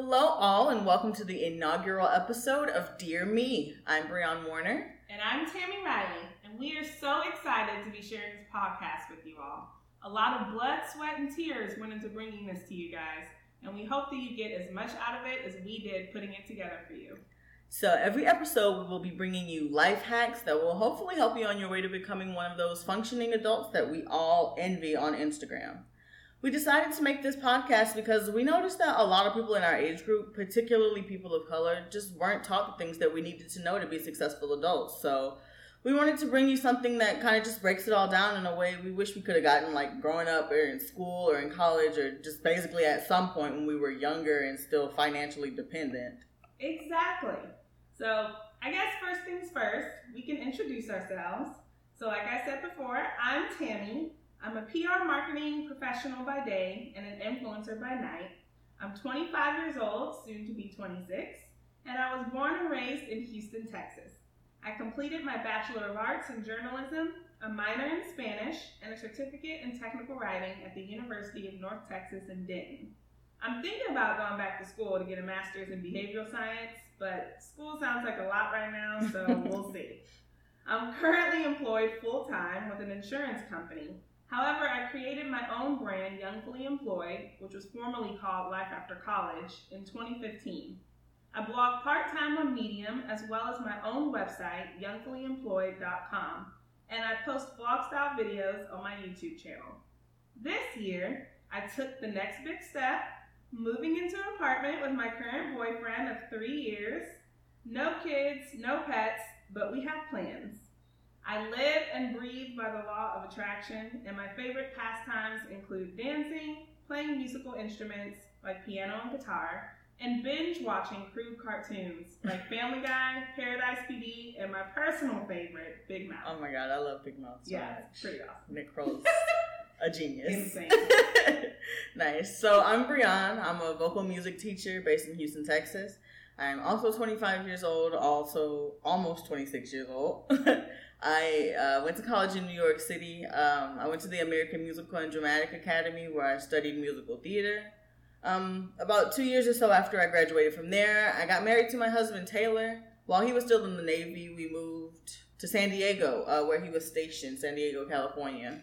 Hello, all, and welcome to the inaugural episode of Dear Me. I'm Breon Warner. And I'm Tammy Riley, and we are so excited to be sharing this podcast with you all. A lot of blood, sweat, and tears went into bringing this to you guys, and we hope that you get as much out of it as we did putting it together for you. So, every episode, we will be bringing you life hacks that will hopefully help you on your way to becoming one of those functioning adults that we all envy on Instagram. We decided to make this podcast because we noticed that a lot of people in our age group, particularly people of color, just weren't taught the things that we needed to know to be successful adults. So we wanted to bring you something that kind of just breaks it all down in a way we wish we could have gotten like growing up or in school or in college or just basically at some point when we were younger and still financially dependent. Exactly. So I guess first things first, we can introduce ourselves. So like I said before, I'm Tammy. I'm a PR marketing professional by day and an influencer by night. I'm 25 years old, soon to be 26, and I was born and raised in Houston, Texas. I completed my Bachelor of Arts in Journalism, a minor in Spanish, and a certificate in technical writing at the University of North Texas in Denton. I'm thinking about going back to school to get a master's in behavioral science, but school sounds like a lot right now, so we'll see. I'm currently employed full time with an insurance company However, I created my own brand, Youngfully Employed, which was formerly called Life After College, in 2015. I blog part time on Medium as well as my own website, youngfullyemployed.com, and I post vlog style videos on my YouTube channel. This year, I took the next big step, moving into an apartment with my current boyfriend of three years. No kids, no pets, but we have plans. I live and breathe by the law of attraction, and my favorite pastimes include dancing, playing musical instruments like piano and guitar, and binge watching crude cartoons like Family Guy, Paradise PD, and my personal favorite, Big Mouth. Oh my god, I love Big Mouth. So yeah, much. it's pretty awesome. Nick Kroll's a genius. Insane. nice. So I'm Breon. I'm a vocal music teacher based in Houston, Texas. I'm also 25 years old, also almost 26 years old. I uh, went to college in New York City. Um, I went to the American Musical and Dramatic Academy where I studied musical theater. Um, about two years or so after I graduated from there, I got married to my husband Taylor. While he was still in the Navy, we moved to San Diego, uh, where he was stationed, San Diego, California.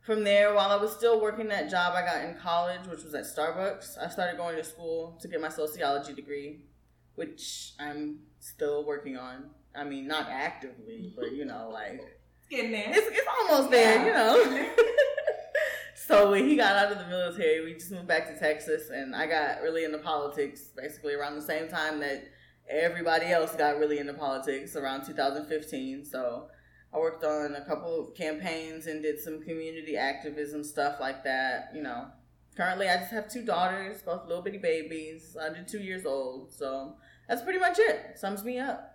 From there, while I was still working that job I got in college, which was at Starbucks, I started going to school to get my sociology degree, which I'm still working on. I mean, not actively, but you know, like it's getting there. It's, it's almost there, yeah. you know. so when he got out of the military, we just moved back to Texas, and I got really into politics basically around the same time that everybody else got really into politics around 2015. So I worked on a couple of campaigns and did some community activism stuff like that. You know, currently I just have two daughters, both little bitty babies, under two years old. So that's pretty much it. Sums me up.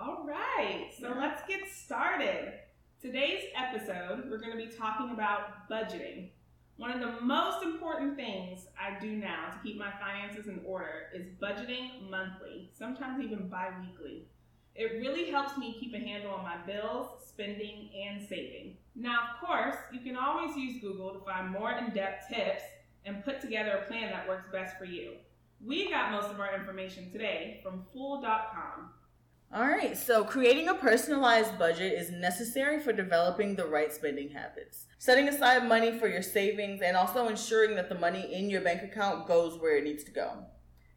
All right, so yeah. let's get started. Today's episode, we're going to be talking about budgeting. One of the most important things I do now to keep my finances in order is budgeting monthly, sometimes even bi weekly. It really helps me keep a handle on my bills, spending, and saving. Now, of course, you can always use Google to find more in depth tips and put together a plan that works best for you. We got most of our information today from Fool.com. All right, so creating a personalized budget is necessary for developing the right spending habits. Setting aside money for your savings and also ensuring that the money in your bank account goes where it needs to go.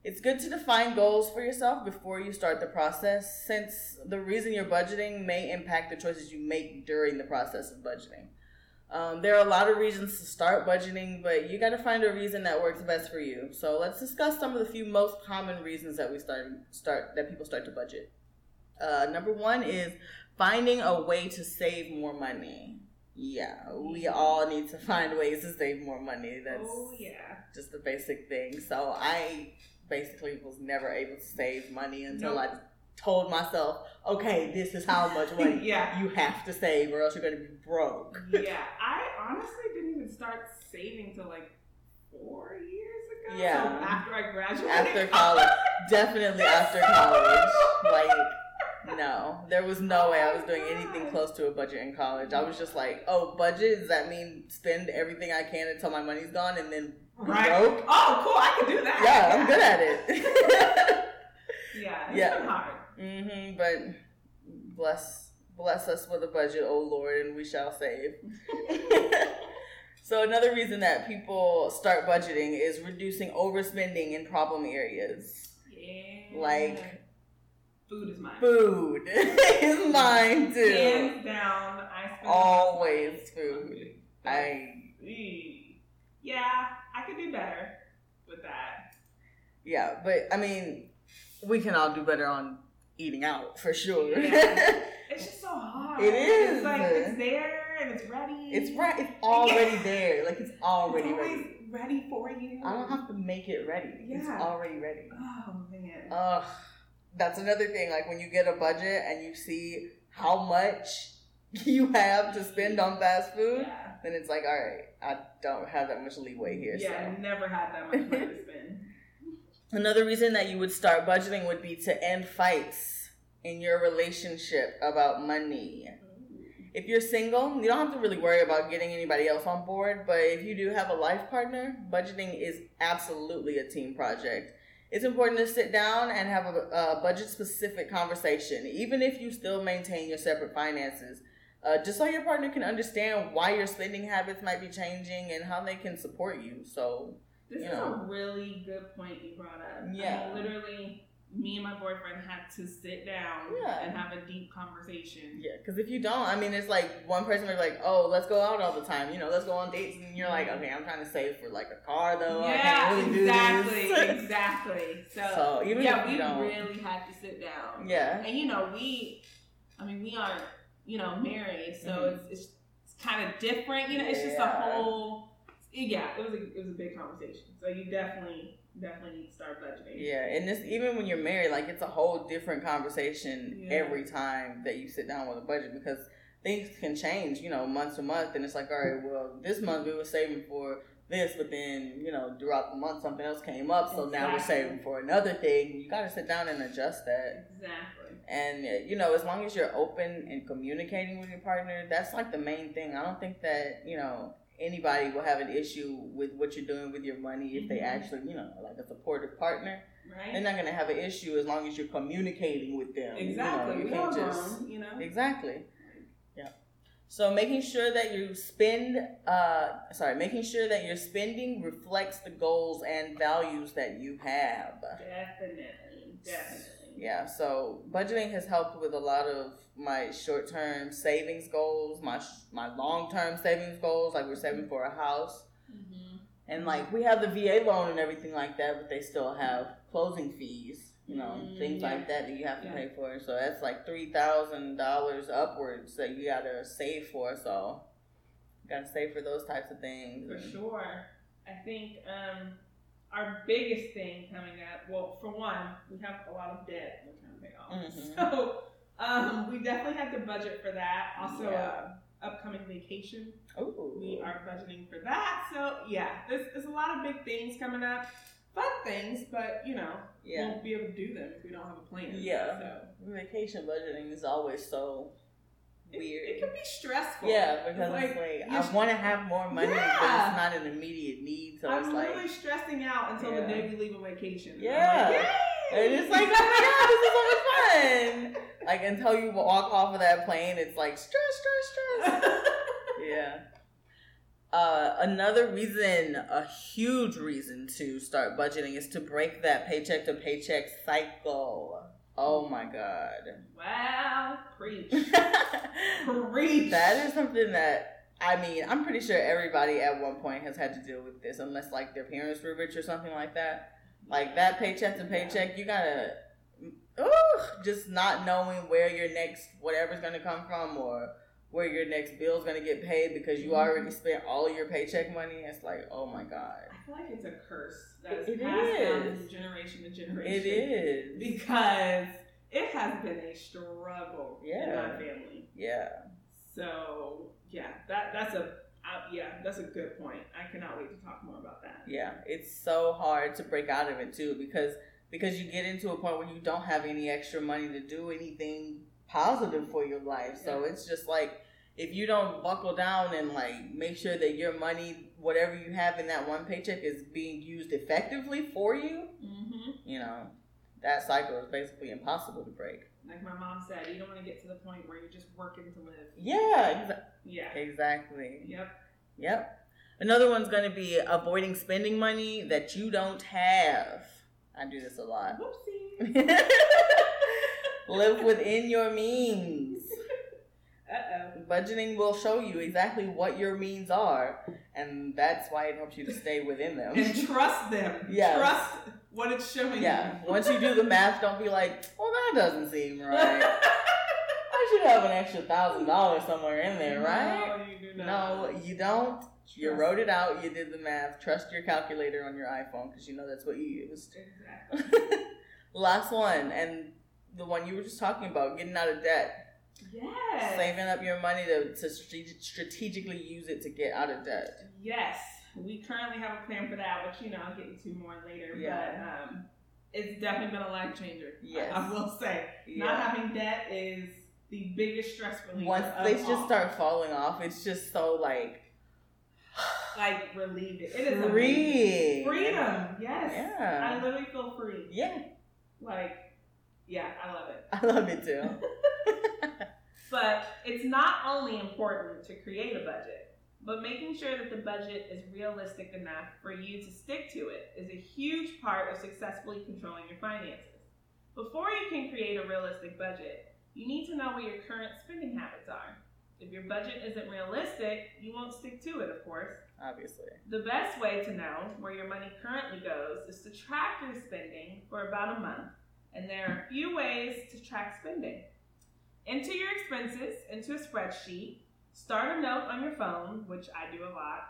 It's good to define goals for yourself before you start the process, since the reason you're budgeting may impact the choices you make during the process of budgeting. Um, there are a lot of reasons to start budgeting, but you got to find a reason that works best for you. So let's discuss some of the few most common reasons that we start start that people start to budget. Uh, number one is finding a way to save more money. Yeah, we all need to find ways to save more money. That's oh yeah, just the basic thing. So I basically was never able to save money until nope. I told myself, okay, this is how much money yeah. you have to save, or else you're going to be broke. yeah, I honestly didn't even start saving till like four years ago. Yeah, so after I graduated, after college, definitely after college, like no, there was no way I was doing anything close to a budget in college. I was just like, oh, budget? Does that mean spend everything I can until my money's gone and then Right. Broke. Oh, cool. I can do that. Yeah, I'm good at it. yeah, it's Yeah. been hard. hmm but bless bless us with a budget, oh Lord, and we shall save. so another reason that people start budgeting is reducing overspending in problem areas. Yeah. Like food is mine. Food is mine too. Hands down, I spend Always food. I. Yeah, I could do better with that. yeah, but I mean, we can all do better on eating out for sure. Yeah. It's just so hard. It is. It's like it's there and it's ready. it's right. It's already there. Like it's already It's always ready. ready for you. I don't have to make it ready. It's already ready. Oh man. Ugh. That's another thing. Like when you get a budget and you see how much you have to spend on fast food, yeah. then it's like, all right, I don't have that much leeway here. Yeah, so. I never had that much money to spend. Another reason that you would start budgeting would be to end fights in your relationship about money. Mm-hmm. If you're single, you don't have to really worry about getting anybody else on board, but if you do have a life partner, budgeting is absolutely a team project. It's important to sit down and have a, a budget specific conversation, even if you still maintain your separate finances. Uh, just so your partner can understand why your spending habits might be changing and how they can support you. So, This You is know. a really good point you brought up. Yeah. I mean, literally, me and my boyfriend had to sit down Yeah. and have a deep conversation. Yeah, because if you don't, I mean, it's like one person be like, "Oh, let's go out all the time," you know, let's go on dates, and you're like, "Okay, I'm trying to save for like a car though. I yeah, can't really do exactly, this." exactly. So, So, yeah, we don't- really had to sit down. yeah, And you know, we, I mean, we aren't, you know, married, so Mhm. it's, it's it's kind of different. You know, it's just a whole. Yeah, it was a it was a big conversation. So you definitely definitely need to start budgeting. yeah, and this even when you're married, like it's a whole different conversation Yeah. every time that you sit down with a budget because things can change, you know, month to month, and it's like, all right, well, this month we were saving for this, but then you know, throughout the month something else came up, so now we're saving for another thing. You got to sit down and adjust that. Exactly. And uh, you know, as long as you're open and communicating with your partner, that's like the main thing. I don't think that you know anybody will have an issue with what you're doing with your money if they Mhm. actually, you know, like a supportive partner. Right. They're not gonna have an issue as long as you're communicating with them. you know, exactly. you we can't all just- grown, you know. Exactly. Yeah. So making sure that you spend, uh, sorry, making sure that your spending reflects the goals and values that you have. Definitely. Definitely. Yeah, so budgeting has helped with a lot of my short-term savings goals, my sh- my long-term savings goals. Like we're saving for a house, hmm and like we have the VA loan and everything like that, but they still have closing fees, you know, Mm, things yeah. like that that you have to Yeah. pay for. So that's like three thousand dollars upwards that you gotta save for. So gotta save for those types of things. For sure. I think um, our biggest thing coming up, well, for one, we have a lot of debt we're trying to pay off. Mhm. So um, we definitely have to budget for that. Also, Yeah. uh, upcoming vacation, Ooh. we are budgeting for that. So yeah, there's, there's a lot of big things coming up. Fun things, but you know, we Yeah. won't be able to do them if we don't have a plan. Yeah. So Vacation budgeting is always so weird. it can be stressful. Yeah, because like, like, I want to have more money, but it's not an immediate need. So I'm it's like, literally stressing out until the day we leave on vacation. Yeah. like, and it's like, oh my god, this is so much fun. Like until you walk off of that plane, it's like stress, stress, stress. yeah. Uh, another reason, a huge reason to start budgeting is to break that paycheck to paycheck cycle. Oh my god. wow, preach, preach. That is something that I mean, I'm pretty sure everybody at one point has had to deal with this, unless like their parents were rich or something like that. Like that paycheck to paycheck, you gotta, ooh, just not knowing where your next whatever's gonna come from or where your next bill's gonna get paid because you mm-hmm. already spent all your paycheck money. It's like, oh my god, I feel like it's a curse that is It passed down from generation to generation. it is. because it has been a struggle in Yeah. my family. Yeah, So yeah, that that's a uh, yeah, that's a good point. I cannot wait to talk more about that. yeah. It's so hard to break out of it too because because you get into a point where you don't have any extra money to do anything positive for your life. So Yeah. it's just like if you don't buckle down and like make sure that your money whatever you have in that one paycheck is being used effectively for you, Mm-hmm. you know, that cycle is basically impossible to break. Like my mom said, you don't want to get to the point where you're just working to live. Yeah, exa- Yeah. exactly. Yep. Yep. Another one's going to be avoiding spending money that you don't have. I do this a lot. Whoopsie. Live within your means. Budgeting will show you exactly what your means are, and that's why it helps you to stay within them. And trust them. Yes. Trust what it's showing Yeah. you. Once you do the math, don't be like, well, that doesn't seem right. I should have an extra thousand dollars somewhere in there, right? No, you do not. No, you don't. You Trust- wrote it out. You did the math. Trust your calculator on your iPhone because you know that's what you used. Exactly. Last one, and the one you were just talking about, getting out of debt, Yes. saving up your money to, to strate- strategically use it to get out of debt. Yes. We currently have a plan for that, which you know I'll get into more later. Yeah. But um, it's definitely been a life changer. Yes. I, I will say. Not having debt is the biggest stress reliever. Once they just all. start falling off, it's just so like like relieved. It is amazing. free. Freedom. Yes. Yeah. I literally feel free. Yeah. Like, yeah, I love it. I love it too. But it's not only important to create a budget, but making sure that the budget is realistic enough for you to stick to it is a huge part of successfully controlling your finances. Before you can create a realistic budget, you need to know what your current spending habits are. If your budget isn't realistic, you won't stick to it, of course. Obviously. The best way to know where your money currently goes is to track your spending for about a month. And there are a few ways to track spending. Enter your expenses into a spreadsheet, start a note on your phone, which I do a lot,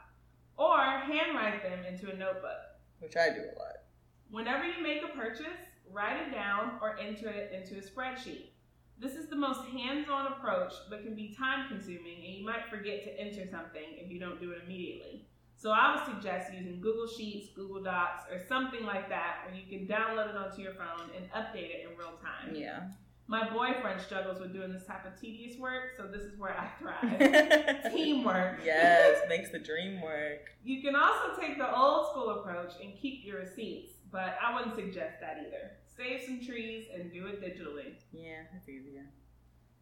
or handwrite them into a notebook. Which I do a lot. Whenever you make a purchase, write it down or enter it into a spreadsheet. This is the most hands on approach, but can be time consuming, and you might forget to enter something if you don't do it immediately. So I would suggest using Google Sheets, Google Docs, or something like that where you can download it onto your phone and update it in real time. Yeah. My boyfriend struggles with doing this type of tedious work, so this is where I thrive. Teamwork. yes, makes the dream work. You can also take the old school approach and keep your receipts, but I wouldn't suggest that either. Save some trees and do it digitally. Yeah, it's easier.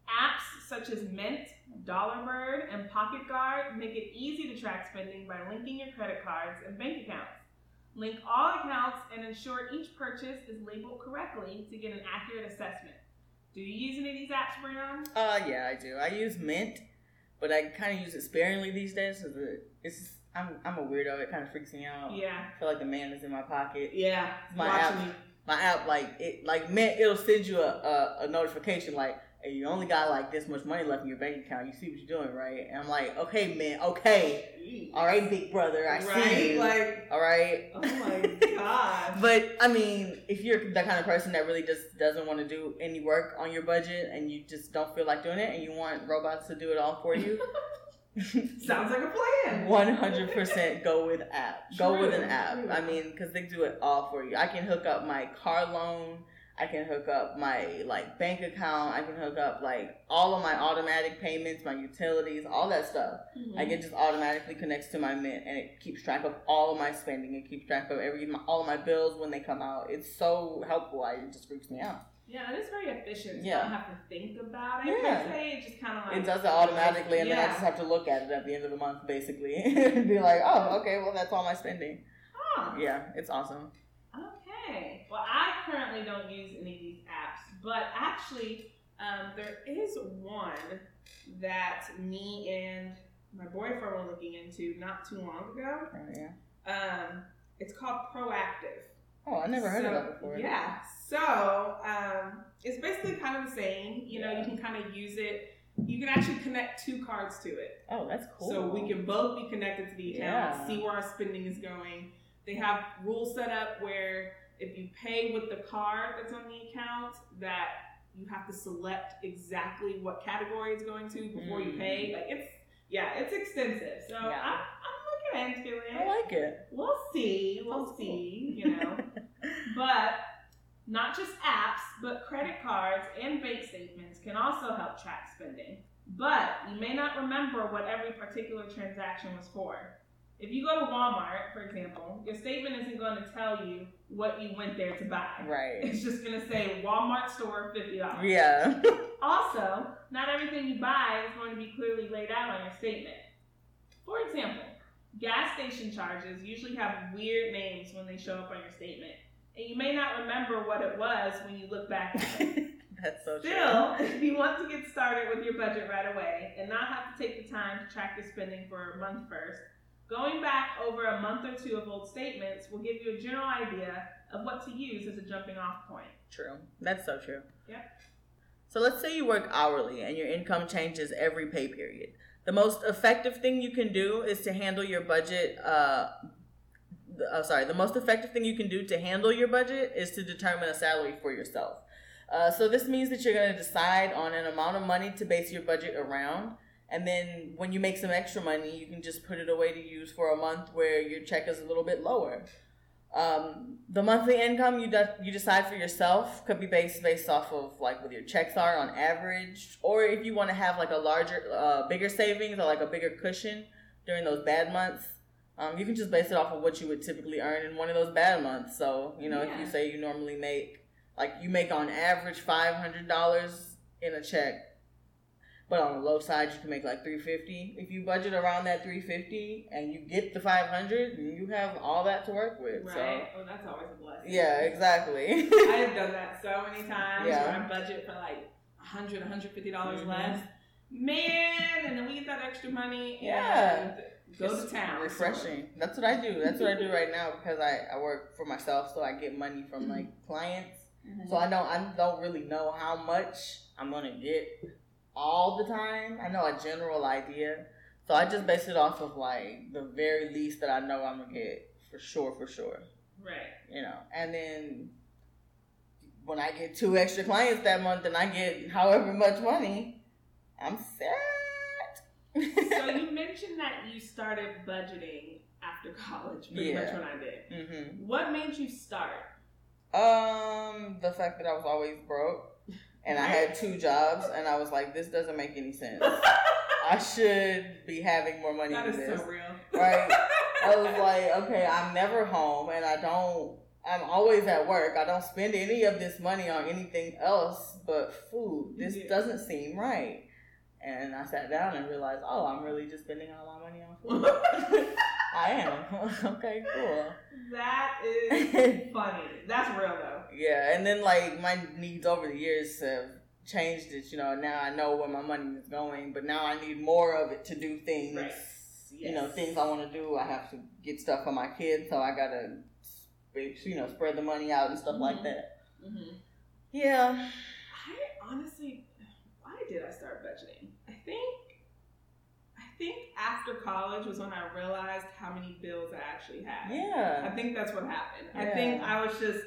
Apps such as Mint, Dollar Dollarbird, and Pocket Guard make it easy to track spending by linking your credit cards and bank accounts. Link all accounts and ensure each purchase is labeled correctly to get an accurate assessment. Do you use any of these apps, Brian? Uh, yeah, I do. I use Mint, but I kind of use it sparingly these days. Cause it, it's I'm I'm a weirdo. It kind of freaks me out. Yeah. I feel like the man is in my pocket. Yeah. My app- you. My app, like it, like Mint, it'll send you a, a, a notification like, "Hey, you only got like this much money left in your bank account. You see what you're doing, right?" And I'm like, "Okay, man, Okay, all right, big brother. I right? see you. Like, all right." oh my god. But I mean, if you're the kind of person that really just doesn't want to do any work on your budget and you just don't feel like doing it and you want robots to do it all for you, Sounds like a plan. one hundred percent go with app. Go with an app. I mean, because they do it all for you. I can hook up my car loan. I can hook up my like bank account. I can hook up like all of my automatic payments, my utilities, all that stuff. Mhm. Like it just automatically connects to my Mint and it keeps track of all of my spending. It keeps track of every all of my bills when they come out. It's so helpful. I, it just freaks me out. Yeah, and it's very efficient. Yeah. I don't have to think about it. Yeah. Se. It just kind of like It does it automatically, and then I just have to look at it at the end of the month, basically, and be like, "Oh, okay, well that's all my spending." Huh. Yeah, it's awesome. Currently don't use any of these apps, but actually, um, there is one that me and my boyfriend were looking into not too long ago. Oh, yeah. Um, it's called Proactive. Oh, I never heard of So, that before. Yeah. So um, it's basically kind of the same. You know, you can kind of use it. You can actually connect two cards to it. Oh, that's cool. So we can both be connected to the account, Yeah. see where our spending is going. They have rules set up where if you pay with the card that's on the account, that you have to select exactly what category it's going to before you Mm. pay. Like it's yeah, it's extensive. So Yeah. I'm, I'm looking into it. I like it. We'll see. We'll cool. see. You know, but not just apps, but credit cards and bank statements can also help track spending. But you may not remember what every particular transaction was for. If you go to Walmart, for example, your statement isn't going to tell you what you went there to buy. Right. It's just going to say Walmart store $50. Yeah. Also, not everything you buy is going to be clearly laid out on your statement. For example, gas station charges usually have weird names when they show up on your statement, and you may not remember what it was when you look back at it. That's so true. Still, if you want to get started with your budget right away and not have to take the time to track your spending for a month first, going back over a month or two of old statements will give you a general idea of what to use as a jumping off point. True. That's so true. Yep. So let's say you work hourly and your income changes every pay period. The most effective thing you can do is to handle your budget. Uh, uh, sorry, the most effective thing you can do to handle your budget is to determine a salary for yourself. Uh, so this means that you're going to decide on an amount of money to base your budget around. And then when you make some extra money, you can just put it away to use for a month where your check is a little bit lower. Um, the monthly income you de- you decide for yourself could be based based off of like what your checks are on average, or if you want to have like a larger, uh, bigger savings or like a bigger cushion during those bad months. Um, you can just base it off of what you would typically earn in one of those bad months. So you know, if you say you normally make like you make on average five hundred dollars in a check, but on the low side you can make like three fifty. If you budget around that three fifty and you get the five hundred, you have all that to work with. Right? Oh, that's always a blessing. Yeah, exactly. I have done that so many times Yeah. where I budget for like 100 150 dollars Mhm. less. Man, and then we get that extra money Yeah. go It's to town. Refreshing. That's what I do. That's what I do right now because I, I work for myself, so I get money from Mm-hmm. like clients. Mhm. So I don't I don't really know how much I'm gonna get all the time. I know a general idea. So I just base it off of like the very least that I know I'm gonna get for sure, for sure. Right. You know. And then when I get two extra clients that month and I get however much money, I'm set. So you mentioned that you started budgeting after college, pretty much when I did. hmm What made you start? Um, the fact that I was always broke and I had two jobs and I was like, this doesn't make any sense. I should be having more money That than is this. so real. Right. I was like, okay, I'm never home and I don't I'm always at work. I don't spend any of this money on anything else but food. This Yeah. doesn't seem right. And I sat down and realized, oh, I'm really just spending all my money on food. Okay, cool. that is funny. That's real though. Yeah, and then like my needs over the years have changed it. You know, now I know where my money is going, but now I need more of it to do things. Right. You know, things I want to do. I have to get stuff for my kids, so I gotta, you know, spread the money out and stuff like Mhm. that. Mhm. Yeah. I honestly, why did I start budgeting? I think, I think after college was when I realized how many bills I actually had. Yeah. I think that's what happened. I think I was just,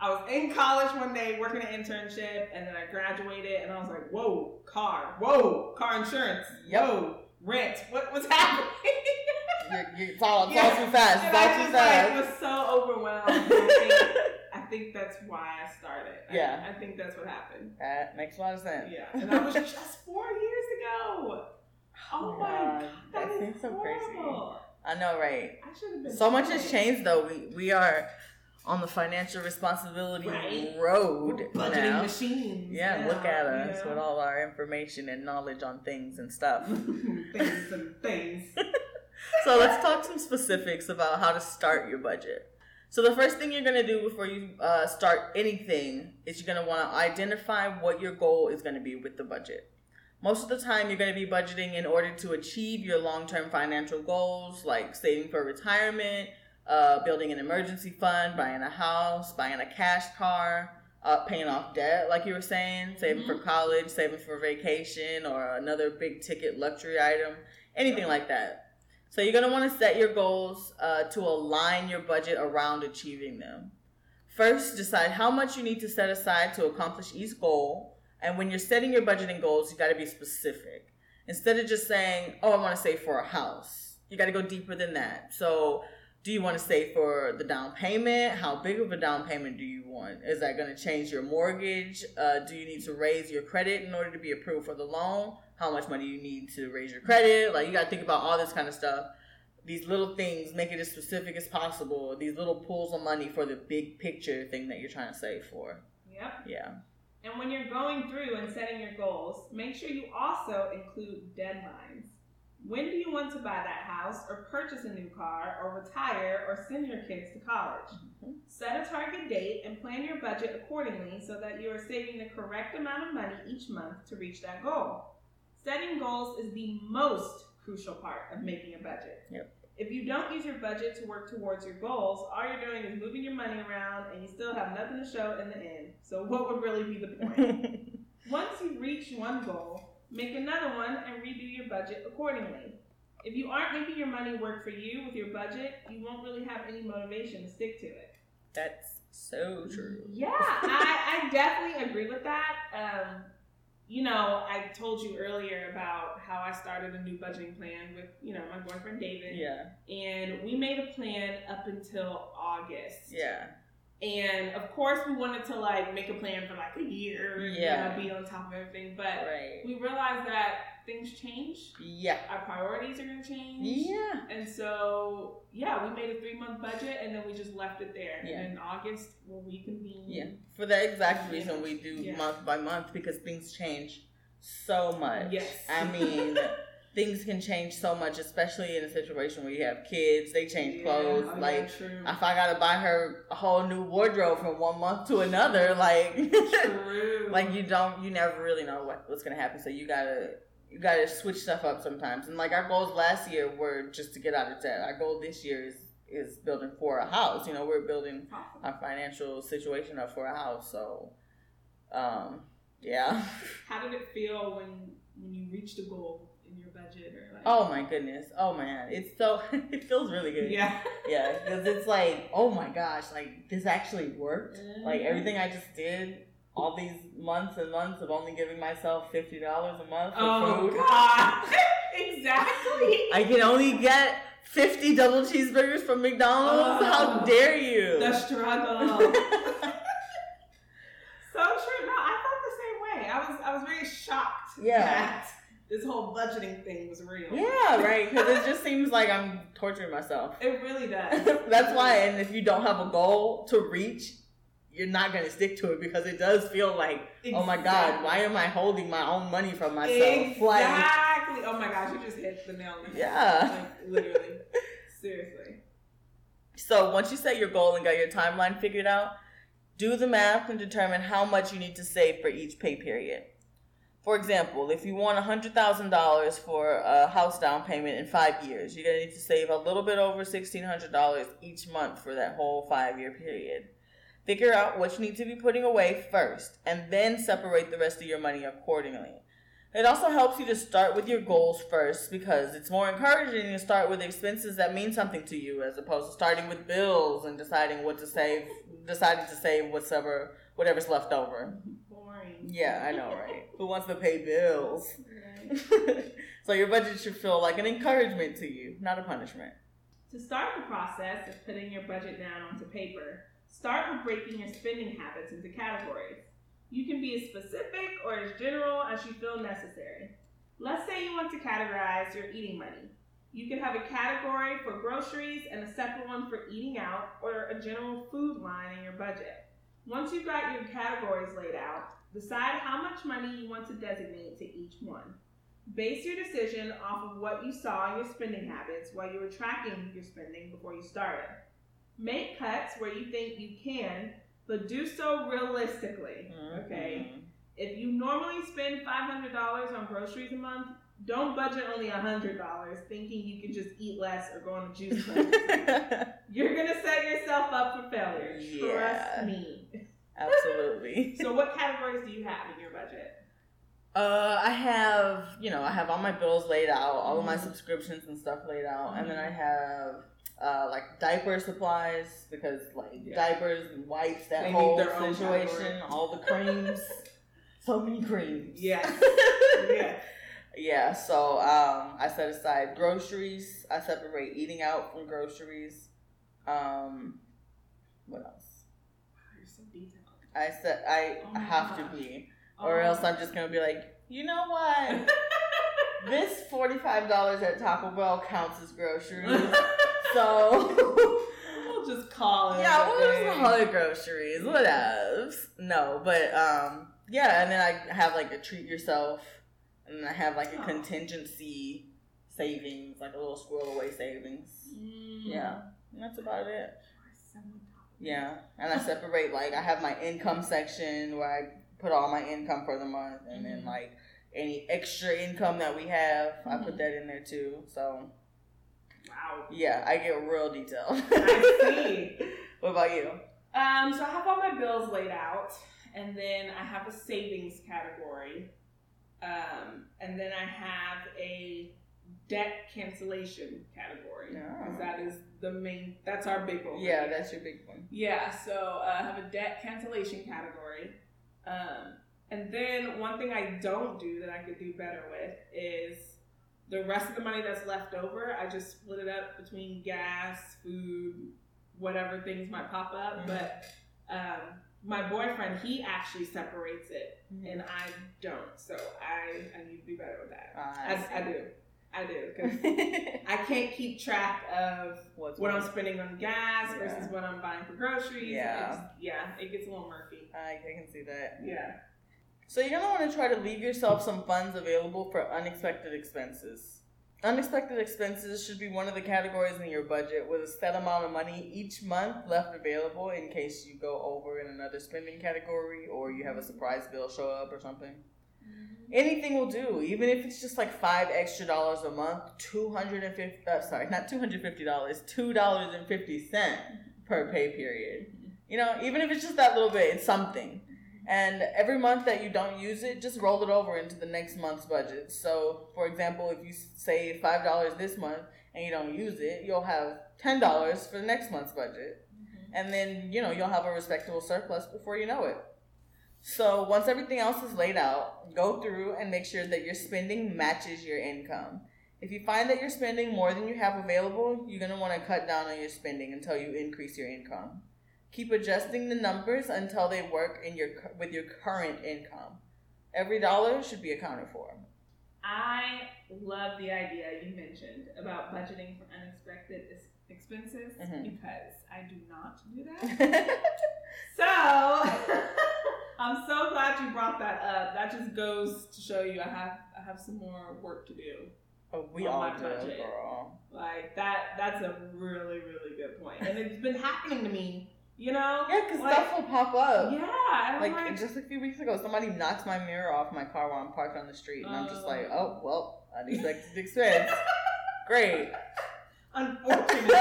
I was in college one day working an internship, and then I graduated, and I was like, whoa, car, whoa, car insurance, yo, rent, what, what's happening? You're, you're, it's all, it's Yeah. all too fast. It's all I too just like was so overwhelmed. I think, I think that's why I started. I- Yeah. I, think that's what happened. that makes a lot of sense. Yeah, and that was just four years ago. Oh my god, that that is seems so crazy. I know, right? I should have been. So much has changed, though. We we are on the financial responsibility Right. road Budgeting now. machines. Yeah, now, look at us know? with all our information and knowledge on things and stuff. things and things. so let's talk some specifics about how to start your budget. So the first thing you're gonna do before you uh, start anything is you're gonna want to identify what your goal is gonna be with the budget. Most of the time, you're gonna be budgeting in order to achieve your long-term financial goals, like saving for retirement, uh, building an emergency fund, buying a house, buying a cash car, uh, paying off debt, like you were saying, saving for college, saving for vacation, or another big ticket luxury item, anything like that. So you're gonna want to set your goals uh, to align your budget around achieving them. First, decide how much you need to set aside to accomplish each goal. And when you're setting your budgeting goals, you got to be specific. Instead of just saying, "Oh, I want to save for a house," you got to go deeper than that. So, do you want to save for the down payment? How big of a down payment do you want? Is that going to change your mortgage? Uh, do you need to raise your credit in order to be approved for the loan? How much money do you need to raise your credit? Like you got to think about all this kind of stuff. these little things, make it as specific as possible. These little pools of money for the big picture thing that you're trying to save for. Yep. Yeah. And when you're going through and setting your goals, make sure you also include deadlines. When do you want to buy that house or purchase a new car or retire or send your kids to college? Mm-hmm. Set a target date and plan your budget accordingly so that you are saving the correct amount of money each month to reach that goal. Setting goals is the most crucial part of making a budget. Yep. If you don't use your budget to work towards your goals, all you're doing is moving your money around and you still have nothing to show in the end. So, what would really be the point? Once you reach one goal, make another one and redo your budget accordingly. If you aren't making your money work for you with your budget, you won't really have any motivation to stick to it. That's so true. Yeah, I, I definitely agree with that. Um, you know, I told you earlier about how I started a new budgeting plan with, you know, my boyfriend David. Yeah. And we made a plan up until August. Yeah. And of course, we wanted to like make a plan for like a year, Yeah. you know, be on top of everything. But Right. we realized that things change. Yeah. Our priorities are going to change. Yeah. And so, yeah, we made a three month budget and then we just left it there. Yeah. And in August, we'll reconvene. Yeah. For the exact reason, we do Yeah. month by month because things change so much. Yes. I mean, things can change so much, especially in a situation where you have kids. They change clothes. oh, yeah, like, true. if I gotta buy her a whole new wardrobe from one month to another, like, like you don't, you never really know what, what's gonna happen. So you gotta, you gotta switch stuff up sometimes. And like our goals last year were just to get out of debt. Our goal this year is is building for a house. You know, we're building our financial situation up for a house. So, um, yeah. How did it feel when when you reached a goal in your budget or like? Oh my goodness. Oh man, it's so it feels really good. yeah. yeah, because it's like, oh my gosh, like this actually worked. Like everything I just did, all these months and months of only giving myself fifty dollars a month for Oh food. God! exactly. I can only get fifty double cheeseburgers from McDonald's. Oh. How Oh. dare you? The struggle. So true. No, I felt the same way. I was I was very shocked Yeah. that this whole budgeting thing was real. yeah, right. Because it just seems like I'm torturing myself. It really does. That's why, and if you don't have a goal to reach, you're not gonna stick to it because it does feel like, oh my god, why am I holding my own money from myself? Like, Exactly. Oh my gosh, you just hit the nail on the head. Yeah. Like literally. Seriously. so once you set your goal and got your timeline figured out, do the math and determine how much you need to save for each pay period. For example, if you want $100,000 for a house down payment in five years, you're going to need to save a little bit over $1,600 each month for that whole five year period. Figure out what you need to be putting away first, and then separate the rest of your money accordingly. It also helps you to start with your goals first because it's more encouraging to start with expenses that mean something to you as opposed to starting with bills and deciding what to save, deciding to save whatever whatever's left over. Boring. Yeah, I know, right? Who wants to pay bills? Right. so your budget should feel like an encouragement to you, not a punishment. To start the process of putting your budget down onto paper, start with breaking your spending habits into categories. You can be as specific or as general as you feel necessary. Let's say you want to categorize your eating money. You can have a category for groceries and a separate one for eating out or a general food line in your budget. Once you've got your categories laid out, decide how much money you want to designate to each one. Base your decision off of what you saw in your spending habits while you were tracking your spending before you started. Make cuts where you think you can, but do so realistically. Okay. If you normally spend $500 on groceries a month, don't budget only $100 thinking you can just eat less or go on a juice cleanse. You're going to set yourself up for failure. Yeah. Trust me. Absolutely. So, what categories do you have in your budget? Uh, I have, you know, I have all my bills laid out, all of my Mhm. subscriptions and stuff laid out, and then. I have uh, like diaper supplies because like Yeah. diapers and wipes, that They whole situation, all the creams, so many creams. Yes. Yes. Yeah, so um, I set aside groceries. I separate eating out from groceries. Um, what else? You're so detailed. I said I Oh have gosh. to be, or Oh. else I'm just gonna be like, you know what? this forty-five dollars at Taco Bell counts as groceries. So we'll just call it. Yeah, we'll just call it groceries. What else? No, but um, yeah, and then I have like a treat yourself, and I have like a Oh. contingency savings, like a little squirrel away savings. Mm. Yeah, and that's about it. Yeah, and I separate like I have my income section where I put all my income for the month, and then Mhm. like any extra income that we have, I Mhm. put that in there too. So Wow. yeah, I get real detail. I see. what about you? Um, so I have all my bills laid out, and then I have a savings category, um, and then I have a debt cancellation category. Yeah. 'cause that is the main. That's our big one. Yeah, that's your big one. Yeah, so uh, I have a debt cancellation category. Um, and then one thing I don't do that I could do better with is the rest of the money that's left over, I just split it up between gas, food, whatever things might pop up. Mhm. But um, my boyfriend, he actually separates it, and I don't. So I, I need to do better with that. I, I do. I do. Because I can't keep track of What's what I'm spending on gas versus what I'm buying for groceries. Yeah. It's- yeah, it gets a little murky. I can see that. Yeah. So you're gonna want to try to leave yourself some funds available for unexpected expenses. Unexpected expenses should be one of the categories in your budget with a set amount of money each month left available in case you go over in another spending category or you have a surprise bill show up or something. Anything will do, even if it's just like five extra dollars a month, two hundred and fifty. Uh, sorry, not two hundred fifty dollars, two dollars and fifty cent per pay period. You know, even if it's just that little bit, it's something. And every month that you don't use it, just roll it over into the next month's budget. So, for example, if you save five dollars this month and you don't use it, you'll have ten dollars for the next month's budget, mm-hmm. and then you know you'll have a respectable surplus before you know it. So once everything else is laid out, go through and make sure that your spending matches your income. If you find that you're spending more than you have available, you're going to want to cut down on your spending until you increase your income. Keep adjusting the numbers until they work in your with your current income. Every dollar should be accounted for. I love the idea you mentioned about budgeting for unexpected ex- expenses Mhm. because I do not do that. so I'm so glad you brought that up. That just goes to show you I have I have some more work to do. oh, we all my do, budget. girl. Like that that's a really, really good point. And it's been happening to me, you know? Yeah, because Like, stuff will pop up. Yeah. Like, like, just a few weeks ago, somebody knocks my mirror off my car while I'm parked on the street, and I'm just like, Oh. oh well, unexpected expense. Great. unfortunately.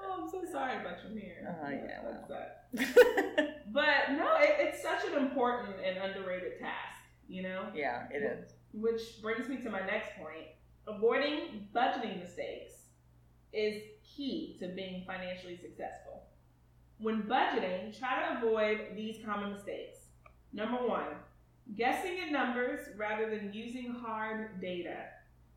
oh, I'm so sorry about your mirror. Oh, yeah, That's that. But no, it, it's such an important and underrated task, you know? yeah, it is. Which brings me to my next point. Avoiding budgeting mistakes is key to being financially successful. When budgeting, try to avoid these common mistakes. Number one, guessing at numbers rather than using hard data.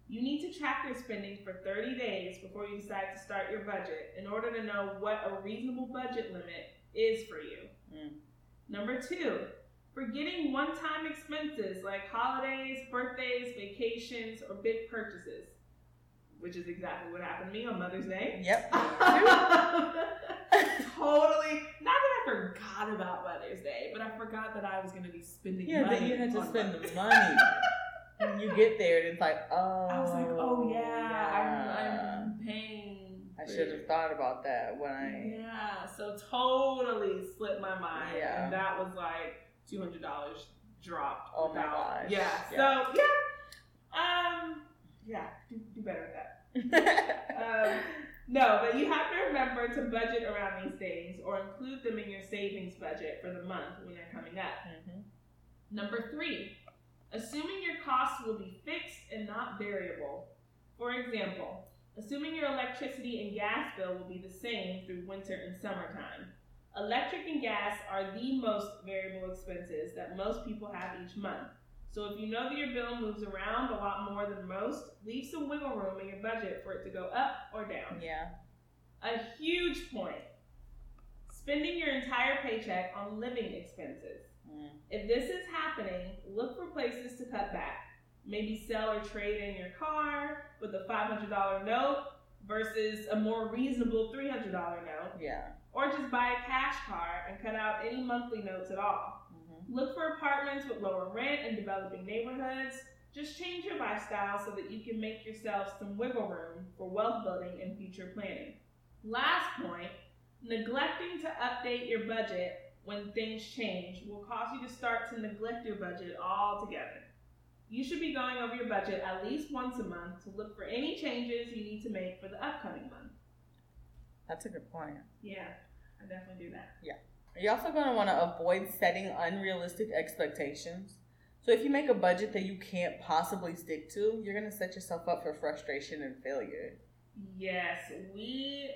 You need to track your spending for 30 days before you decide to start your budget in order to know what a reasonable budget limit is for you. Mm. Number two, forgetting one time expenses like holidays, birthdays, vacations, or big purchases, which is exactly what happened to me on Mother's Day. Yep. totally. Not that I forgot about Mother's Day, but I forgot that I was going to be spending yeah, money. then you had to spend Mother's the money. and you get there, and it's like, oh. I was like, oh yeah, yeah. I'm, I'm paying. I should have thought about that when I. Yeah, so totally slipped my mind. Yeah. And that was like two hundred dollars dropped. Oh my gosh. Yeah. Yeah. So yeah. Um yeah, do, do better at that. Um no, but you have to remember to budget around these things or include them in your savings budget for the month when they're coming up. Mhm. Number three, assuming your costs will be fixed and not variable. For example, assuming your electricity and gas bill will be the same through winter and summertime. Electric and gas are the most variable expenses that most people have each month. So if you know that your bill moves around a lot more than most, leave some wiggle room in your budget for it to go up or down. Yeah. A huge point. Spending your entire paycheck on living expenses. Mm. If this is happening, look for places to cut back. Maybe sell or trade in your car with a $500 note versus a more reasonable $300 note, Yeah. or just buy a cash car and cut out any monthly notes at all. Look for apartments with lower rent in developing neighborhoods. Just change your lifestyle so that you can make yourself some wiggle room for wealth building and future planning. Last point neglecting to update your budget when things change will cause you to start to neglect your budget altogether. You should be going over your budget at least once a month to look for any changes you need to make for the upcoming month. That's a good point. Yeah, I definitely do that. You're also going to want to avoid setting unrealistic expectations. So if you make a budget that you can't possibly stick to, you're going to set yourself up for frustration and failure. Yes, we.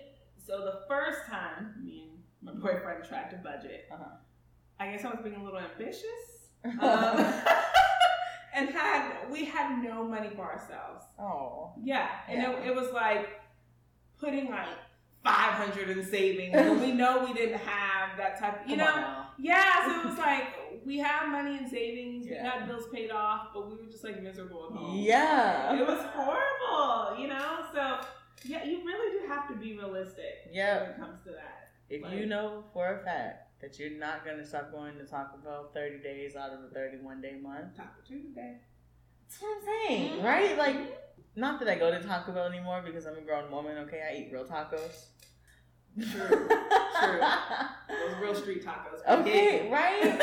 So the first time me and my boyfriend tried to budget, Uh-huh. I guess I was being a little ambitious, um, and had we had no money for ourselves. oh. Yeah, and Yeah. It, it was like putting like five hundred in savings, we know we didn't have that type. You Come know, yeah. So it was like we have money in savings, we Yeah. got bills paid off, but we were just like miserable at home. Yeah. It was horrible, you know? So, yeah, you really do have to be realistic Yeah. when it comes to that. If Like- you know for a fact that you're not going to stop going to Taco Bell 30 days out of a 31 day month, Taco Tuesday. That's what I'm saying, mm-hmm. right? Like, not that I go to Taco Bell anymore because I'm a grown woman, okay? I eat real tacos. True. True. Those real street tacos. Okay, right?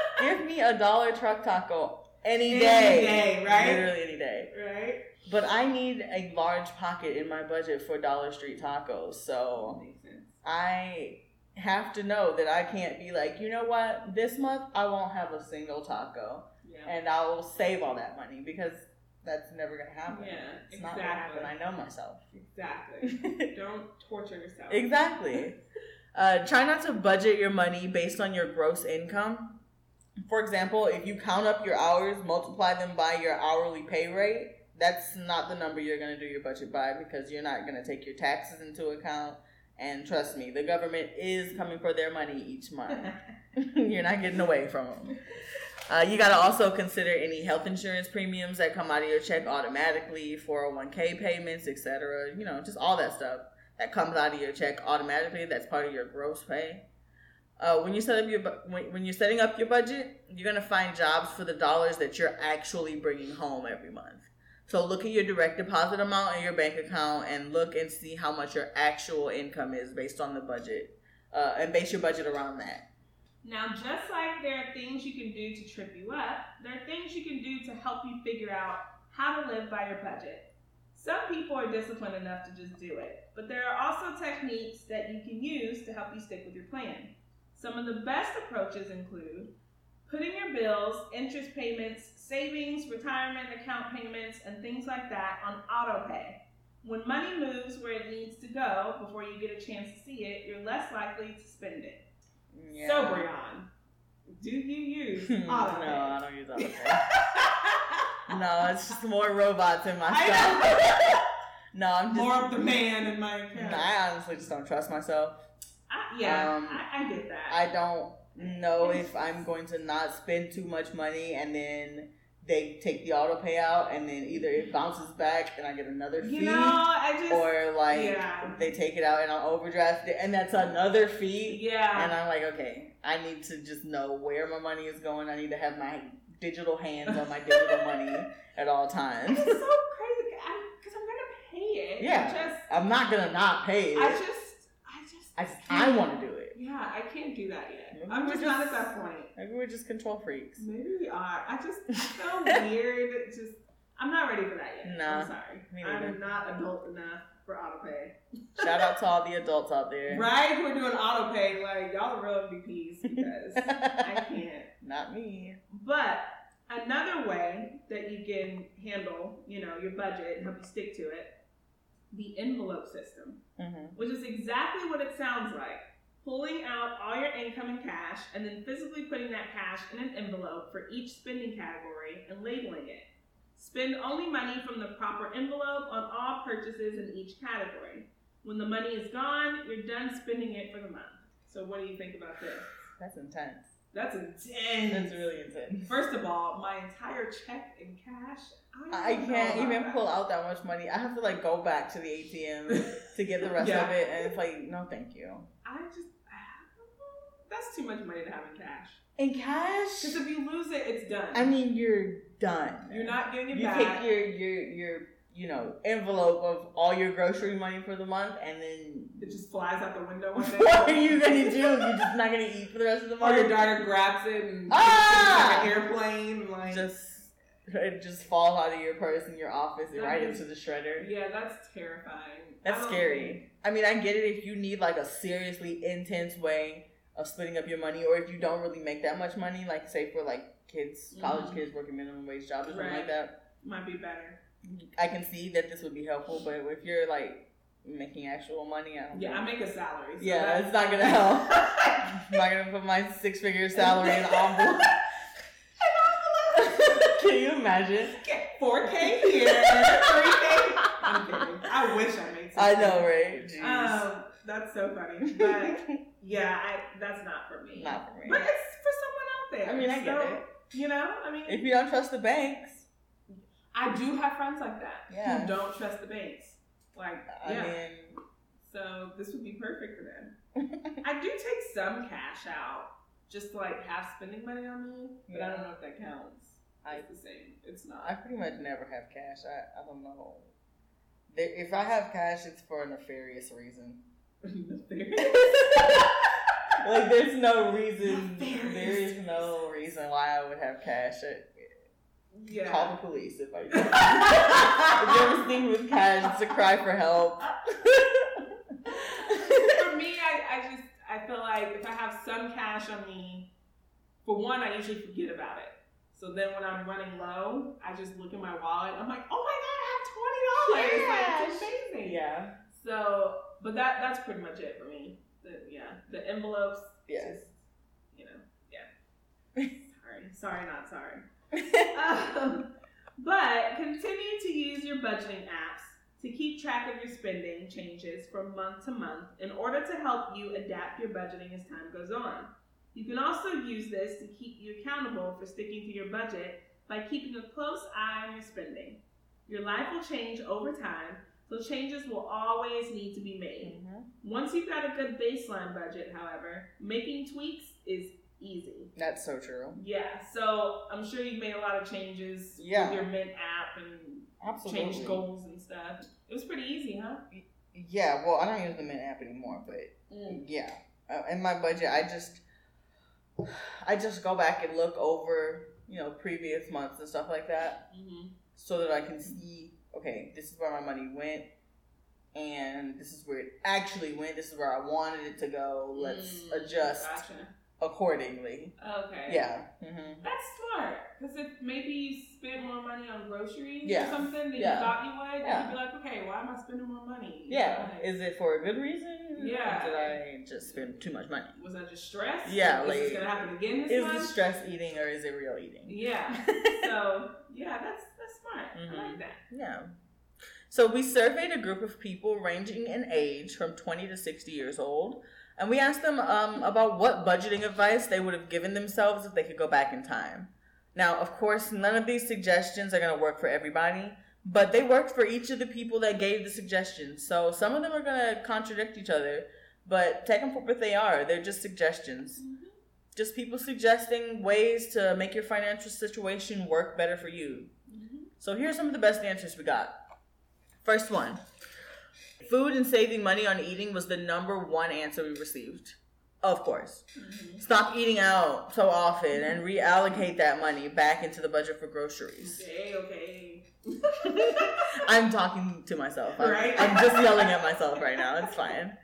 Give me a dollar truck taco any Any day. day, right? Literally any day. Right? But I need a large pocket in my budget for Dollar Street tacos. So I have to know that I can't be like, you know what? This month I won't have a single taco. And I will save all that money because that's never going to happen. Yeah, It's not going to happen. I know myself. Exactly. Don't torture yourself. Exactly. Uh, try not to budget your money based on your gross income. For example, if you count up your hours, multiply them by your hourly pay rate, that's not the number you're going to do your budget by because you're not going to take your taxes into account. And trust me, the government is coming for their money each month. you're not getting away from them. Uh, you got to also consider any health insurance premiums that come out of your check automatically, 401k payments, etc. You know, just all that stuff that comes out of your check automatically. That's part of your gross pay. Uh, when you set up your when, when you're setting up your budget, you're gonna find jobs for the dollars that you're actually bringing home every month. So look at your direct deposit amount in your bank account and look and see how much your actual income is based on the budget, uh, and base your budget around that. Now, just like there are things you can do to trip you up, there are things you can do to help you figure out how to live by your budget. Some people are disciplined enough to just do it, but there are also techniques that you can use to help you stick with your plan. Some of the best approaches include putting your bills, interest payments, savings, retirement account payments, and things like that on auto pay. When money moves where it needs to go before you get a chance to see it, you're less likely to spend it. So, Brian, do you use no, auto I don't use auto no, it's just more robots in my I stuff. no, I'm just More of the man in my account. No, I honestly just don't trust myself. I, yeah, Um, I, I get that. I don't know if I'm going to not spend too much money and then they take the auto payout and then either it bounces back and I get another fee you know, I just or like yeah. they take it out and I'll overdraft it and that's another fee. yeah. And I'm like, okay, I need to just know where my money is going. I need to have my digital hands on my digital money at all times. It's so crazy because I'm gonna pay it. Yeah. I just, I'm not gonna not pay it. I just, I just, I, I want to do it. yeah, I can't do that yet. I'm we're just not at that point. Maybe we're just control freaks. Maybe we are. I just I feel weird. Just I'm not ready for that yet. Nah, I'm sorry. I'm not adult enough for auto pay. Shout out to all the adults out there. Right? We're doing auto pay. Like y'all are real MVPs because I can't. Not me. But another way that you can handle, you know, your budget and help you stick to it, the envelope system, hmm which is exactly what it sounds like. Pulling out all your income in cash and then physically putting that cash in an envelope for each spending category and labeling it. Spend only money from the proper envelope on all purchases in each category. When the money is gone, you're done spending it for the month. So, what do you think about this? That's intense. That's intense. That's really intense. First of all, my entire check in cash. I don't can't even that. pull out that much money. I have to like go back to the ATM to get the rest Yeah. of it, and it's like, no, thank you. I just. That's too much money to have in cash. In cash, Because if you lose it, it's done. I mean, you're done. you're not getting it You back. take your your your you know envelope of all your grocery money for the month, and then it just flies out the window one day. what are you gonna do? You're just not gonna eat for the rest of the Or month. your daughter grabs it and Ah! like an airplane. Like just it just falls out of your purse in your office and That right is- into the shredder. yeah, that's terrifying. That's I don't- scary. I mean, I get it if you need like a seriously intense way of splitting up your money, or if you don't really make that much money, like say for like kids, college Mhm. kids working minimum wage jobs or something like that. Might be better. I can see that this would be helpful, but if you're like making actual money, I don't. Yeah, I make a salary. So Yeah, it's not gonna help. I'm not gonna put my six figure salary in an envelope. Can you imagine? Four K here, three K. I'm kidding. I wish I made. I know, right? Jeez. Um, that's so funny, but yeah, I, that's not for me. not for me. But it's for someone out there. I mean, I get So, it. You know, I mean, If you don't trust the banks, I do have friends like that Yeah. who don't trust the banks. Like, I yeah. mean, so this would be perfect for them. I do take some cash out, just to, like have spending money on me, but I don't know if that counts. I- It's the same. It's not. I pretty much never have cash. I, I don't know. If I have cash, it's for a nefarious reason. like, there's no reason. There is no reason why I would have cash. It- yeah. Call the police if I do. if you ever see me with cash, it's a cry for help. for me, I, I just I feel like if I have some cash on me, for one, I usually forget about it. So then when I'm running low, I just look in my wallet. I'm like, oh my god, I have twenty dollars! Like, it's amazing. yeah. So, but that that's pretty much it for me. The, yeah, the envelopes. Just, you know, yeah. sorry, sorry, not sorry. Um, but continue to use your budgeting apps to keep track of your spending changes from month to month in order to help you adapt your budgeting as time goes on. You can also use this to keep you accountable for sticking to your budget by keeping a close eye on your spending. Your life will change over time, so changes will always need to be made. Mhm. Once you've got a good baseline budget, however, making tweaks is easy. That's so true. Yeah, so I'm sure you've made a lot of changes Yeah. with your Mint app and Absolutely. changed goals and stuff. It was pretty easy, huh? Yeah, well, I don't use the Mint app anymore, but yeah, uh, in my budget, I just, I just go back and look over, you know, previous months and stuff like that, Mm-hmm. so that I can see, okay, this is where my money went, and this is where it actually went. This is where I wanted it to go. Let's Mm, adjust Gotcha. accordingly. Okay. Yeah. hmm That's smart. Because if maybe you spend more money on groceries Yeah. or something than Yeah. you thought you would, Yeah. you'd be like, okay, why am I spending more money? Yeah. Like, Is it for a good reason? Yeah. Or did I just spend too much money? was I just stressed? Yeah, Is this like, gonna happen again this Is month? this stress eating or is it real eating? Yeah. so yeah, that's that's smart. I Mhm. like that. Yeah. So we surveyed a group of people ranging in age from 20 to 60 years old, and we asked them um, about what budgeting advice they would have given themselves if they could go back in time. Now, of course, none of these suggestions are going to work for everybody, but they worked for each of the people that gave the suggestions. So some of them are going to contradict each other, but take them for what they are. They're just suggestions. Just people suggesting ways to make your financial situation work better for you. So here's some of the best answers we got. First one food and saving money on eating was the number one answer we received. Of course. Mhm. Stop eating out so often and reallocate that money back into the budget for groceries. Okay, okay. I'm talking to myself. I'm, Right. I'm just yelling at myself right now. It's fine.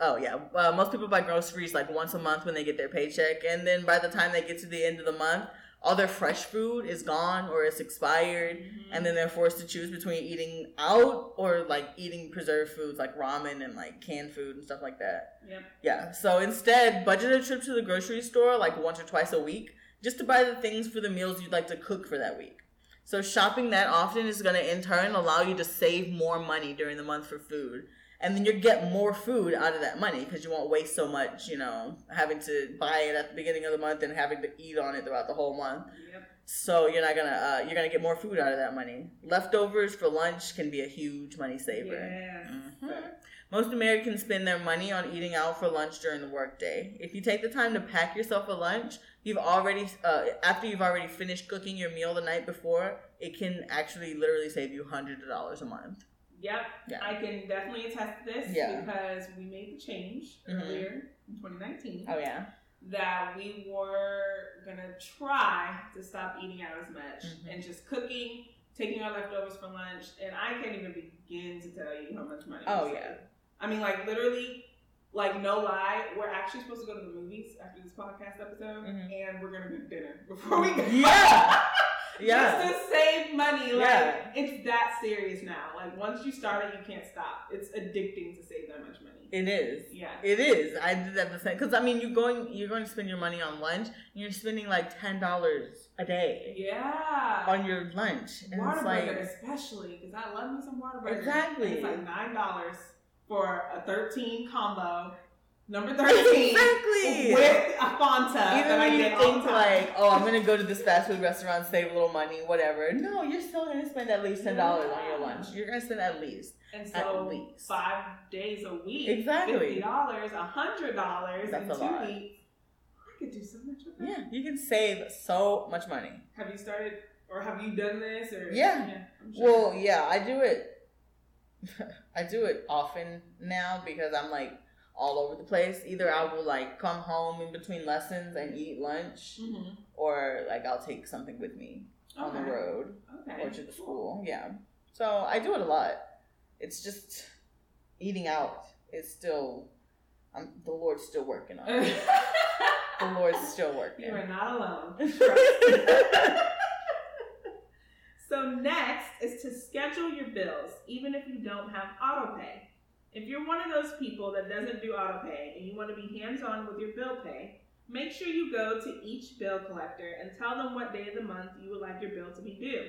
Oh yeah, uh, most people buy groceries like once a month when they get their paycheck, and then by the time they get to the end of the month, all their fresh food is gone or it's expired, Mhm. and then they're forced to choose between eating out or like eating preserved foods like ramen and like canned food and stuff like that. Yep. Yeah. So instead, budget a trip to the grocery store like once or twice a week just to buy the things for the meals you'd like to cook for that week. So shopping that often is going to in turn allow you to save more money during the month for food. And then you get more food out of that money because you won't waste so much, you know, having to buy it at the beginning of the month and having to eat on it throughout the whole month. Yep. So you're not gonna uh, you're gonna get more food out of that money. Leftovers for lunch can be a huge money saver. Yes. Mhm. Most Americans spend their money on eating out for lunch during the workday. If you take the time to pack yourself a lunch, you've already uh, after you've already finished cooking your meal the night before, it can actually literally save you hundreds of dollars a month. Yep. Yeah. I can definitely attest to this Yeah. because we made the change Mhm. earlier in 2019 Oh yeah. that we were gonna try to stop eating out as much Mhm. and just cooking, taking our leftovers for lunch, and I can't even begin to tell you how much money. Oh, yeah. I mean, like literally, like no lie, we're actually supposed to go to the movies after this podcast episode, Mhm. and we're gonna go dinner before we go. Yeah. Yeah. Just to save money. Like Yeah. it's that serious now. Like once you start it, you can't stop. It's addicting to save that much money. It is. Yeah. It is. I did that the same because I mean you're going you're going to spend your money on lunch and you're spending like ten dollars a day Yeah. on your lunch. And it's Whataburger like especially because I love me some Whataburger. Exactly. And it's like nine dollars for a thirteen combo, number thirteen Exactly. with a Fanta Even when you think like, oh, I'm gonna go to this fast food restaurant, save a little money, whatever. No, you're still gonna spend at least ten dollars on your lunch. You're gonna spend at least. and at least. five days a week, Exactly. fifty dollars, a hundred dollars in That's a two lot. weeks. I could do so much with that. Yeah, you can save so much money. Have you started or have you done this or Yeah. I'm sure. Well, yeah, I do it. I do it often now because I'm like all over the place. Either I will like come home in between lessons and eat lunch, Mhm. or like I'll take something with me on the road Okay. or to the school. Yeah, so I do it a lot. It's just eating out is still. I'm, the Lord's still working on it. The Lord's still working. you are not alone. So next is to schedule your bills, even if you don't have auto pay. If you're one of those people that doesn't do auto pay and you want to be hands-on with your bill pay, make sure you go to each bill collector and tell them what day of the month you would like your bill to be due.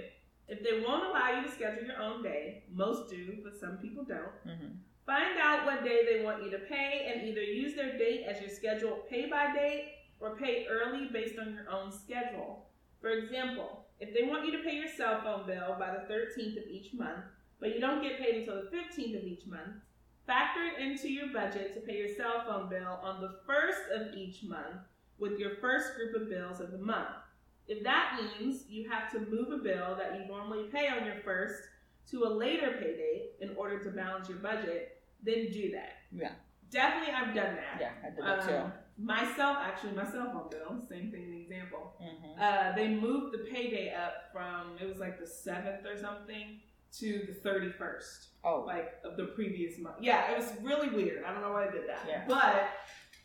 If they won't allow you to schedule your own day, most do, but some people don't, hmm Find out what day they want you to pay and either use their date as your scheduled pay by date or pay early based on your own schedule. For example, if they want you to pay your cell phone bill by the 13th of each month, but you don't get paid until the 15th of each month, factor it into your budget to pay your cell phone bill on the first of each month with your first group of bills of the month. If that means you have to move a bill that you normally pay on your first to a later pay date in order to balance your budget, then do that. Yeah. Definitely, I've done that. Yeah, I did that too. Um, myself, actually, my cell phone bill, same thing, an example. hmm Uh, they moved the payday up from, it was like the 7th or something, to the 31st, Oh, like of the previous month. Yeah, it was really weird. I don't know why I did that. Yeah. But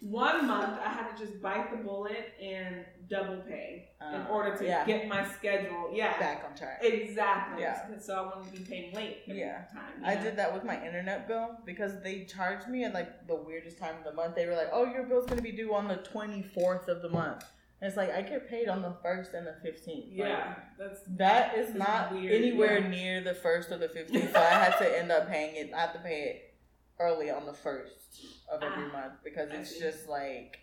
one month, I had to just bite the bullet and double pay in Uh, order to yeah. get my schedule. Yeah. back on track. Exactly. Yeah. So I wouldn't be paying late Yeah. time. I did that with my internet bill because they charged me at like the weirdest time of the month. They were like, "Oh, your bill's gonna be due on the twenty fourth of the month." It's like I get paid on the first and the fifteenth. Yeah, that's that is not weird, anywhere yeah. near the first or the fifteenth. so I had to end up paying it. I have to pay it early on the first of every Ah, month because I it's see. just like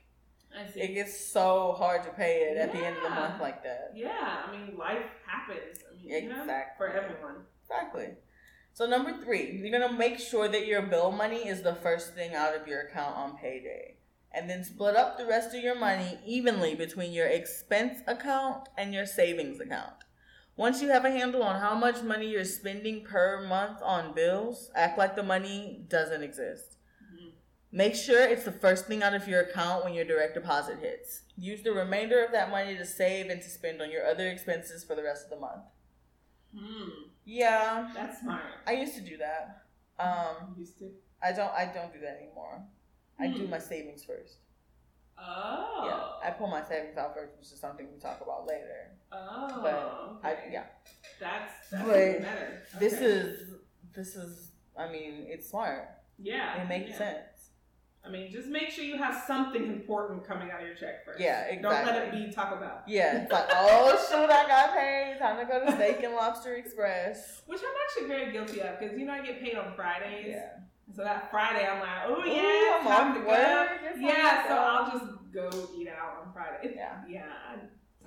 I see. it gets so hard to pay it at the end of the month like that. yeah, I mean, life happens. I mean, you know, Exactly. for everyone. Exactly. So number three, you're gonna make sure that your bill money is the first thing out of your account on payday. And then split up the rest of your money evenly between your expense account and your savings account. Once you have a handle on how much money you're spending per month on bills, act like the money doesn't exist. Mhm. Make sure it's the first thing out of your account when your direct deposit hits. Use the remainder of that money to save and to spend on your other expenses for the rest of the month. Hmm, Yeah, that's smart. I used to do that. Um, Used to. I don't. I don't do that anymore. I do Hmm. my savings first. Oh. Yeah, I pull my savings out first, which is something we talk about later. Oh. But I, yeah, That's that's But better. this is this is. I mean, it's smart. yeah. It makes yeah. sense. I mean, just make sure you have something important coming out of your check first. Yeah, exactly. Don't let it be Taco Bell. Yeah, it's like, oh shoot, I got paid. Time to go to Steak and Lobster Express. Which I'm actually very guilty of because you know I get paid on Fridays. Yeah, So that Friday, I'm like, oh yeah, I'm time to go. Yeah, to so go. I'll just go eat out on Friday. Yeah. Yeah,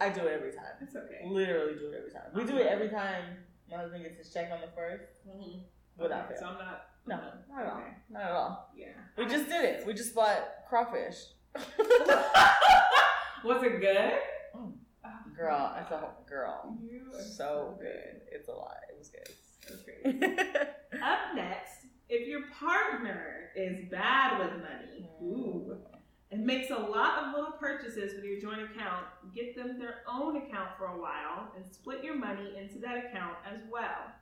I do it every time. it's okay. Literally do it every time. We do it every time my husband gets his check on the first. Mhm. Without Okay, fail. So I'm not. No, not at all. Okay. Not at all. Yeah. We just did it. We just bought crawfish. Was it good? Mm. Oh, Girl, it's a whole girl. You are So good. It's a lot. It was So crazy. good. Up next, partner is bad with money, ooh, and makes a lot of little purchases with your joint account, get them their own account for a while and split your money into that account as well.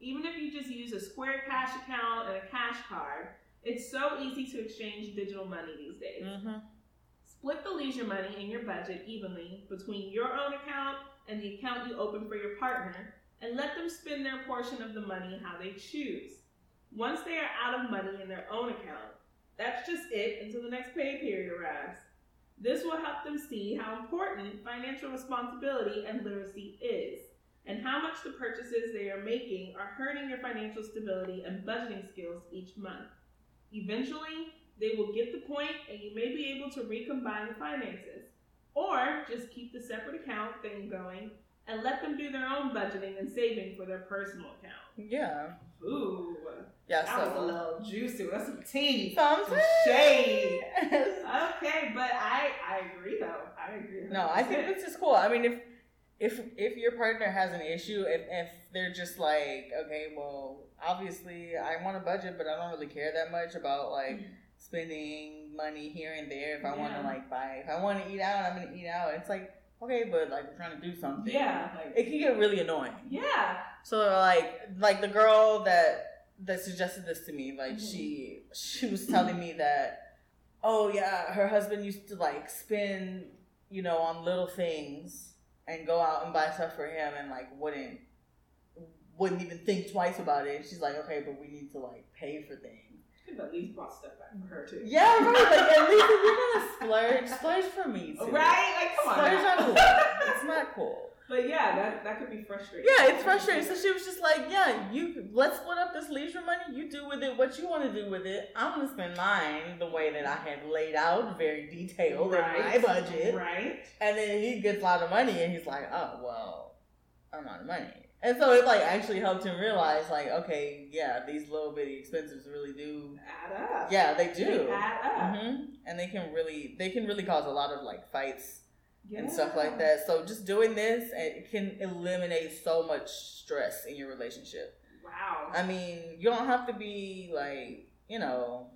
Even if you just use a Square Cash account and a cash card, it's so easy to exchange digital money these days. hmm Split the leisure money in your budget evenly between your own account and the account you open for your partner, and let them spend their portion of the money how they choose. Once they are out of money in their own account, that's just it until the next pay period arrives. This will help them see how important financial responsibility and literacy is, and how much the purchases they are making are hurting your financial stability and budgeting skills each month. Eventually, they will get the point and you may be able to recombine the finances. Or just keep the separate account thing going and let them do their own budgeting and saving for their personal account. Yeah. Ooh, Yeah. that was a little juicy. That's some tea. Some Some shade. Okay, but I I agree though. I agree. no, I think this is cool. I mean, if if if your partner has an issue, if if they're just like, okay, well, obviously I want a budget, but I don't really care that much about like mm. spending money here and there. If I want to like buy, if I want to eat out, I'm gonna eat out. It's like okay, but like we're trying to do something. Yeah, like- it can get really annoying. Yeah. So like like the girl that that suggested this to me, like Mhm. she she was telling me that oh yeah, her husband used to like spend, you know, on little things and go out and buy stuff for him and like wouldn't wouldn't even think twice about it. She's like, Okay, but we need to like pay for things. Could have at least brought stuff back for her too. Yeah, right. Like at least if you're gonna splurge, splurge for me too. Right? Like come on. Splurge on cool. It's not cool. But yeah, that that could be frustrating. Yeah, it's frustrating. So she was just like, "Yeah, you let's split up this leisure money. You do with it what you want to do with it. I'm gonna spend mine the way that I had laid out, very detailed in my budget." Right. And then he gets a lot of money, and he's like, "Oh well, I'm out of money." And so it like actually helped him realize, like, okay, yeah, these little bitty expenses really do. Add up. Yeah, they They do. add up. hmm And they can really, they can really cause a lot of like fights and stuff like that. So just doing this, it can eliminate so much stress in your relationship. Wow. I mean, you don't have to be like, you know,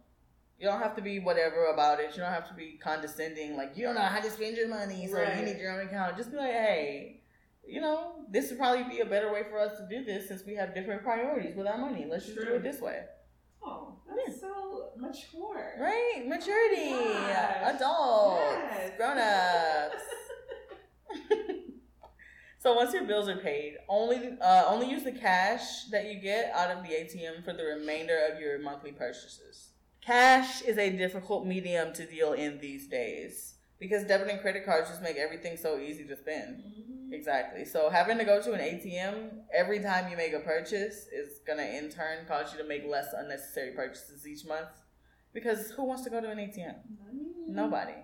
you don't have to be whatever about it. You don't have to be condescending. Like you don't know how to spend your money, so Right. you need your own account. Just be like, hey, you know, this would probably be a better way for us to do this since we have different priorities with our money. Let's just do it this way, Oh, that's so mature. right? Maturity, Gosh. adults, Yes. grown ups. So once your bills are paid, only uh, only use the cash that you get out of the ATM for the remainder of your monthly purchases. Cash is a difficult medium to deal in these days because debit and credit cards just make everything so easy to spend. Mhm. Exactly. So having to go to an ATM every time you make a purchase is gonna in turn cause you to make less unnecessary purchases each month. Because who wants to go to an ATM? Nobody.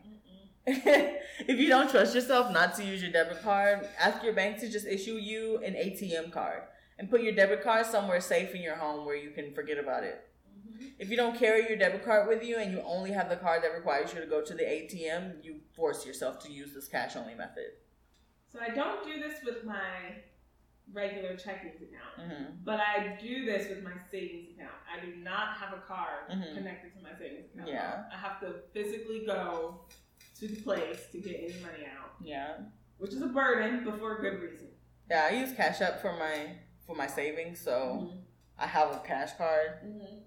if you don't trust yourself not to use your debit card, ask your bank to just issue you an ATM card and put your debit card somewhere safe in your home where you can forget about it. Mhm. If you don't carry your debit card with you and you only have the card that requires you to go to the ATM, you force yourself to use this cash only method. So I don't do this with my regular checking account, hmm but I do this with my savings account. I do not have a card Mhm. connected to my savings account. Yeah. I have to physically go to the place to get any money out, Yeah. which is a burden, but for a good reason. Yeah, I use Cash App for my for my savings, so Mhm. I have a cash card, Mhm.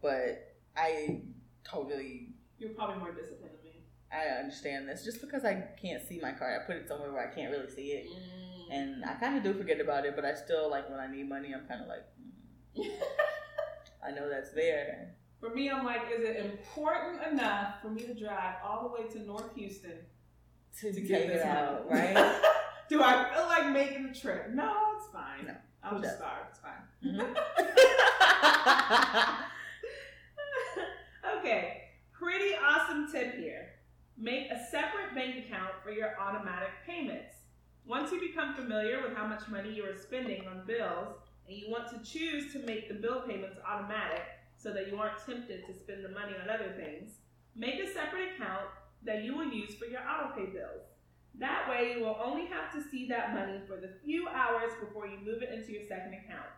but I totally You're probably more disciplined than me. I understand this. Just because I can't see my card, I put it somewhere where I can't really see it. Mm. And I kind of do forget about it, but I still like when I need money. I'm kind of like, mm, I know that's there. For me, I'm like, is it important enough for me to drive all the way to North Houston to, to get this out, right? Do I feel like making the trip? No, it's fine. No, I'm just starved. It's fine. Mm-hmm. okay, pretty awesome tip here. Make a separate bank account for your automatic payments. Once you become familiar with how much money you are spending on bills and you want to choose to make the bill payments automatic, so that you aren't tempted to spend the money on other things, make a separate account that you will use for your autopay bills. That way, you will only have to see that money for the few hours before you move it into your second account.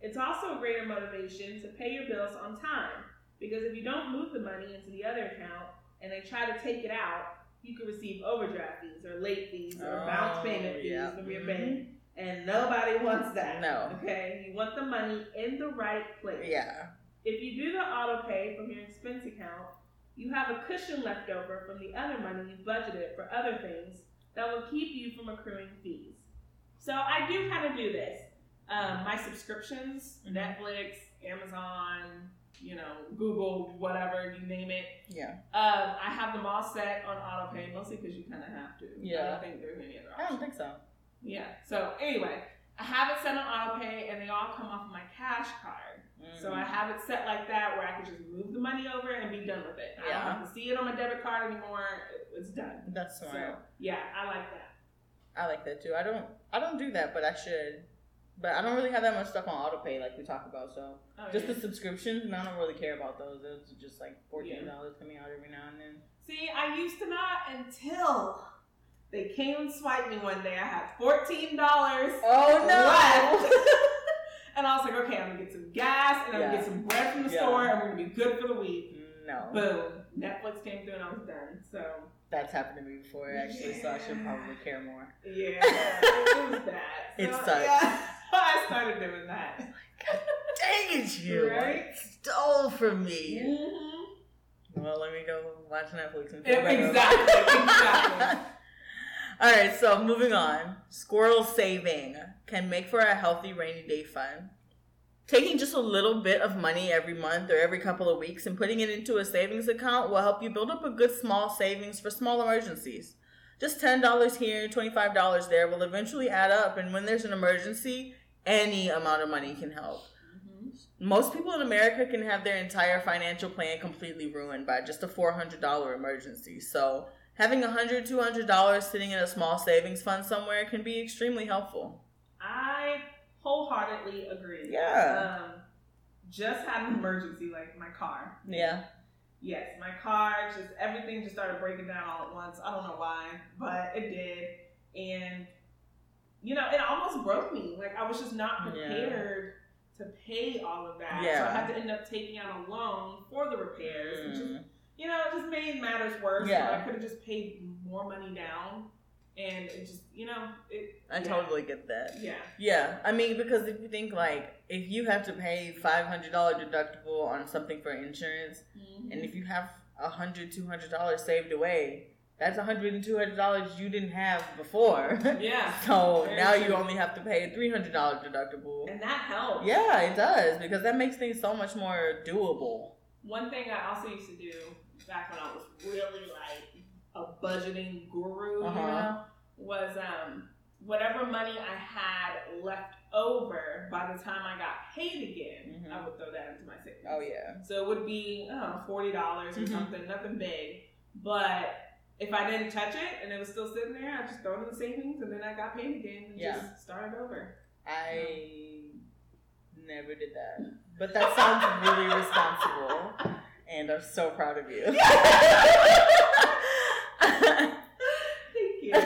It's also a greater motivation to pay your bills on time because if you don't move the money into the other account and they try to take it out, you could receive overdraft fees or late fees or Oh, bounce payment fees yeah. from your Mhm. bank. And nobody wants that. No. Okay? You want the money in the right place. Yeah. If you do the auto pay from your expense account, you have a cushion left over from the other money you budgeted for other things that will keep you from accruing fees. So I do kind of do this. Um, my subscriptions, Mhm. Netflix, Amazon, you know, Google, whatever, you name it. Yeah. Um, I have them all set on auto pay, mostly because you kind of have to. Yeah. I don't think there's any other I don't think so. Yeah. So anyway, I have it set on auto pay, and they all come off of my cash card. So I have it set like that where I can just move the money over and be done with it. I don't have to see it on my debit card anymore. It's done. That's smart. So yeah, I like that. I like that too. I don't I don't do that, but I should. But I don't really have that much stuff on autopay like we talk about. So Oh, just yeah. the subscriptions, and I don't really care about those. Those are just like fourteen dollars coming out every now and then. See, I used to not until they came and swiped me one day. I had fourteen dollars Oh left. and I was like, okay, I'm gonna get some gas and I'm gonna get some bread from the Yeah. store and we're gonna be good for the week. No, Boom. Netflix came through and I was done. So that's happened to me before actually, so I should probably care more. yeah, it was bad. It So, sucks. Yeah, I started doing that. Dang it, you! Right? Stole from me. Mm-hmm. Well, let me go watch Netflix and. Exactly. Exactly. All right, so moving on. Squirrel saving can make for a healthy rainy day fund. Taking just a little bit of money every month or every couple of weeks and putting it into a savings account will help you build up a good small savings for small emergencies. Just $10 here, $25 there will eventually add up, and when there's an emergency, any amount of money can help. Mm-hmm. Most people in America can have their entire financial plan completely ruined by just a $400 emergency. So, having $100, $200 sitting in a small savings fund somewhere can be extremely helpful. I wholeheartedly agree. Yeah. Um, just had an emergency, like my car. Yeah. Yes, my car just everything just started breaking down all at once. I don't know why, but it did, and you know, it almost broke me. Like I was just not Yeah. prepared to pay all of that. So I had to end up taking out a loan for the repairs, which is Mm. You know, it just made matters worse. Yeah. I could have just paid more money down, and it just you know, it. I yeah. totally get that. Yeah. Yeah, I mean, because if you think like, if you have to pay $500 deductible on something for insurance, Mhm. and if you have $100, $200 saved away, that's $100 and $200 you didn't have before. yeah. so Very now you only have to pay a $300 deductible. And that helps. Yeah, it does because that makes things so much more doable. One thing I also used to do back when I was really like a budgeting guru, Uh-huh. you know, was um whatever money I had left over by the time I got paid again, Mhm. I would throw that into my savings. Oh yeah. So it would be, I don't know, forty dollars or Mhm. something, nothing big. But if I didn't touch it and it was still sitting there, I just throw it in the savings and then I got paid again and Yeah. just started over. I never did that, but that sounds really responsible, and I'm so proud of you. Thank you.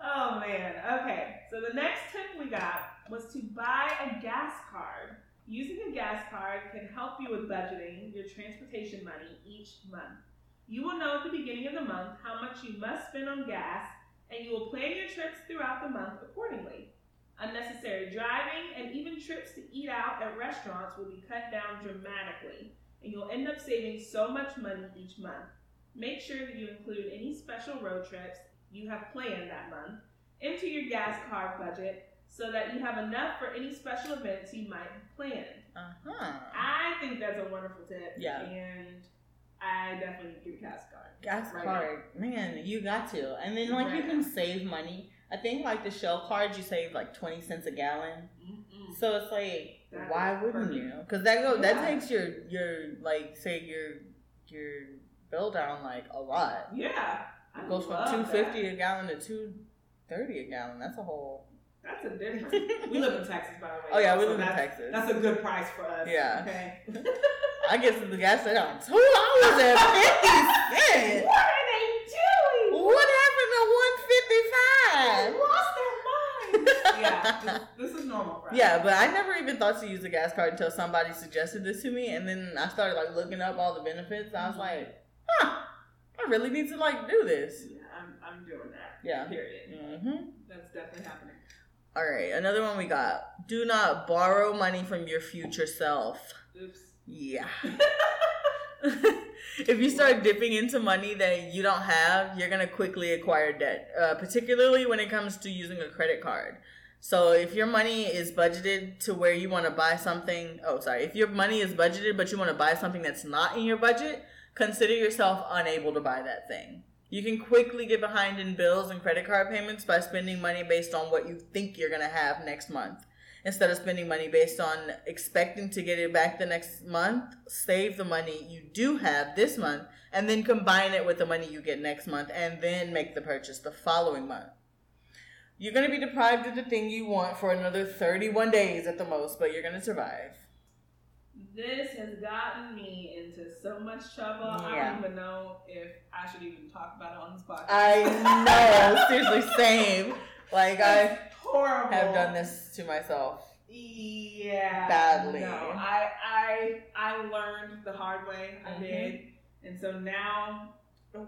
oh man. Okay. So the next tip we got was to buy a gas card. Using a gas card can help you with budgeting your transportation money each month. You will know at the beginning of the month how much you must spend on gas, and you will plan your trips throughout the month accordingly. Unnecessary driving and even trips to eat out at restaurants will be cut down dramatically, and you'll end up saving so much money each month. Make sure that you include any special road trips you have planned that month into your gas card budget so that you have enough for any special events you might have planned. uh-huh. I think that's a wonderful tip. Yeah. And I definitely a gas card. Gas Right card, man, you got to. And then like you Right can now. save money. I think like the Shell cards, you save like twenty cents a gallon. Mm-mm. So it's like That Why wouldn't you? Because that go that takes your your like say your your bill down like a lot. Yeah. I It goes from two fifty a gallon to two thirty a gallon. That's a whole. That's a difference. we live in Texas, by the way. Oh yeah, we so live in Texas. That's a good price for us. Yeah. Okay. I get to the gas station on two dollars and fifty cents. what are they doing? What happened to one fifty They five? lost their minds. yeah, this, this is normal us. Yeah, but I never even thought to use a gas card until somebody suggested this to me, and then I started like looking up all the benefits. I was like, huh, I really need to like do this. Yeah, I'm, I'm doing that. Yeah. Period. hmm That's definitely happening. All right, another one we got. Do not borrow money from your future self. Oops. Yeah. if you start dipping into money that you don't have, you're going to quickly acquire debt, uh, particularly when it comes to using a credit card. So if your money is budgeted to where you want to buy something, oh, sorry, if your money is budgeted but you want to buy something that's not in your budget, consider yourself unable to buy that thing. You can quickly get behind in bills and credit card payments by spending money based on what you think you're going to have next month. Instead of spending money based on expecting to get it back the next month, save the money you do have this month and then combine it with the money you get next month and then make the purchase the following month. You're going to be deprived of the thing you want for another 31 days at the most, but you're going to survive. This has gotten me into so much trouble. I don't even know if I should even talk about it on this podcast. I know, seriously, same. Like, I horrible. have done this to myself. Yeah. Badly. No, I I I learned the hard way. I Mhm. did, and so now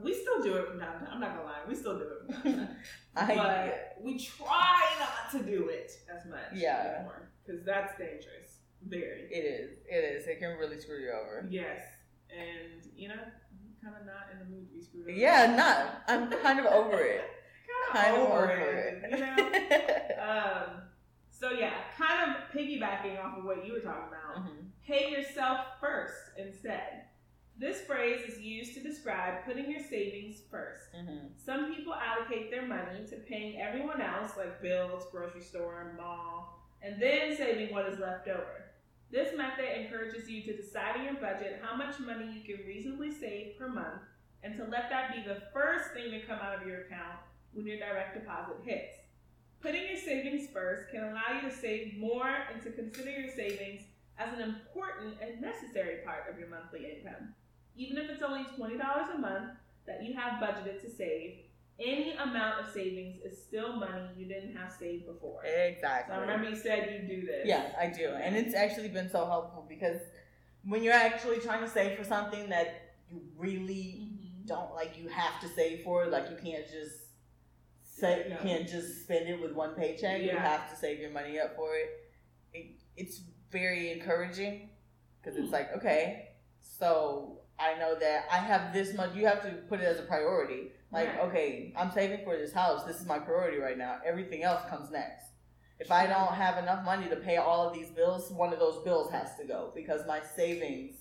we still do it from time to time. I'm not gonna lie, we still do it from time to time. I, but we try not to do it as much Yeah. anymore because that's dangerous. Very. it is. It is. It can really screw you over. Yes, and you know, I'm kind of not in the mood to be screwed over. Yeah, not. I'm kind of over it. kind Kind of of over, over it. it. You know. um. So yeah, kind of piggybacking off of what you were talking about. Mhm. Pay yourself first instead. This phrase is used to describe putting your savings first. Mhm. Some people allocate their money to paying everyone else, like bills, grocery store, mall, and then saving what is left over. This method encourages you to decide in your budget how much money you can reasonably save per month and to let that be the first thing to come out of your account when your direct deposit hits. Putting your savings first can allow you to save more and to consider your savings as an important and necessary part of your monthly income. Even if it's only $20 a month that you have budgeted to save, any amount of savings is still money you didn't have saved before. So Exactly. I remember you said you do this. Yeah, I do. And it's actually been so helpful because when you're actually trying to save for something that you really Mhm. don't like, you have to save for, it. like you can't just say, you can't just spend it with one paycheck. You have to save your money up for it. it it's very encouraging because it's Hmm. like, okay, so I know that I have this much. You have to put it as a priority. Like, Right. okay, I'm saving for this house. This is my priority right now. Everything else comes next. If I don't have enough money to pay all of these bills, one of those bills has to go because my savings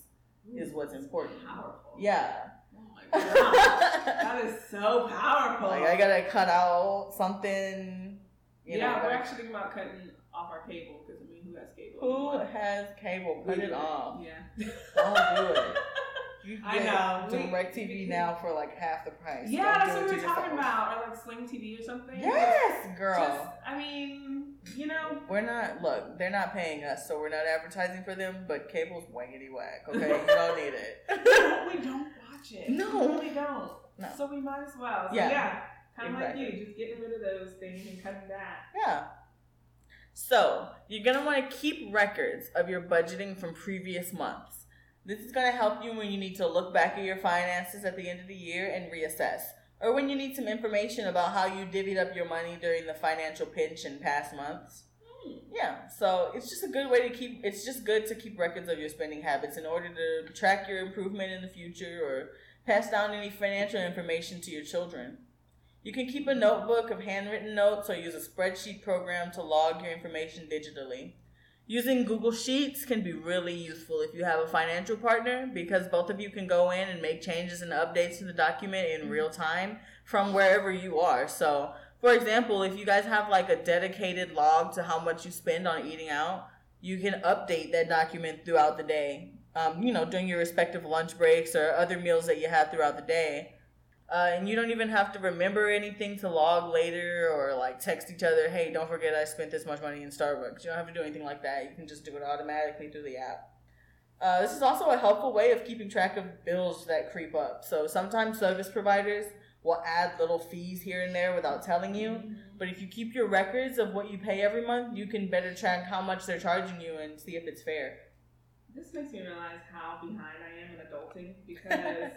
is what's important. Powerful. Yeah. Oh my god. that is so powerful. Like I gotta cut out something. You yeah, know, we're actually thinking about cutting off our cable because I mean, who has cable? who has cable? Cut We it off. Yeah. Don't do it. You I get know. We- DirecTV now for like half the price. Yeah, Don't that's what it we to were talking yourself. about, or like Sling TV or something. Yes, girl. Just, I mean, you know, We're not look, they're not paying us, so we're not advertising for them, but cable's waggity whack, okay? You don't need it. we don't watch it. No. we really don't. No. So we might as well. So Yeah. yeah, kind of Exactly. like you, just getting rid of those things and cutting that. Yeah. So, you're going to want to keep records of your budgeting from previous months. This is going to help you when you need to look back at your finances at the end of the year and reassess, or when you need some information about how you divvied up your money during the financial pinch in past months. Hmm. Yeah, so it's just a good way to keep. It's just good to keep records of your spending habits in order to track your improvement in the future or pass down any financial information to your children. You can keep a notebook of handwritten notes or use a spreadsheet program to log your information digitally. Using Google Sheets can be really useful if you have a financial partner because both of you can go in and make changes and updates to the document in real time from wherever you are. So, for example, if you guys have like a dedicated log to how much you spend on eating out, you can update that document throughout the day. Um, you know, during your respective lunch breaks or other meals that you have throughout the day. Uh, and you don't even have to remember anything to log later or like text each other, hey, don't forget I spent this much money in Starbucks. You don't have to do anything like that. You can just do it automatically through the app. Uh, this is also a helpful way of keeping track of bills that creep up. So sometimes service providers will add little fees here and there without telling you. But if you keep your records of what you pay every month, you can better track how much they're charging you and see if it's fair. This makes me realize how behind I am in adulting because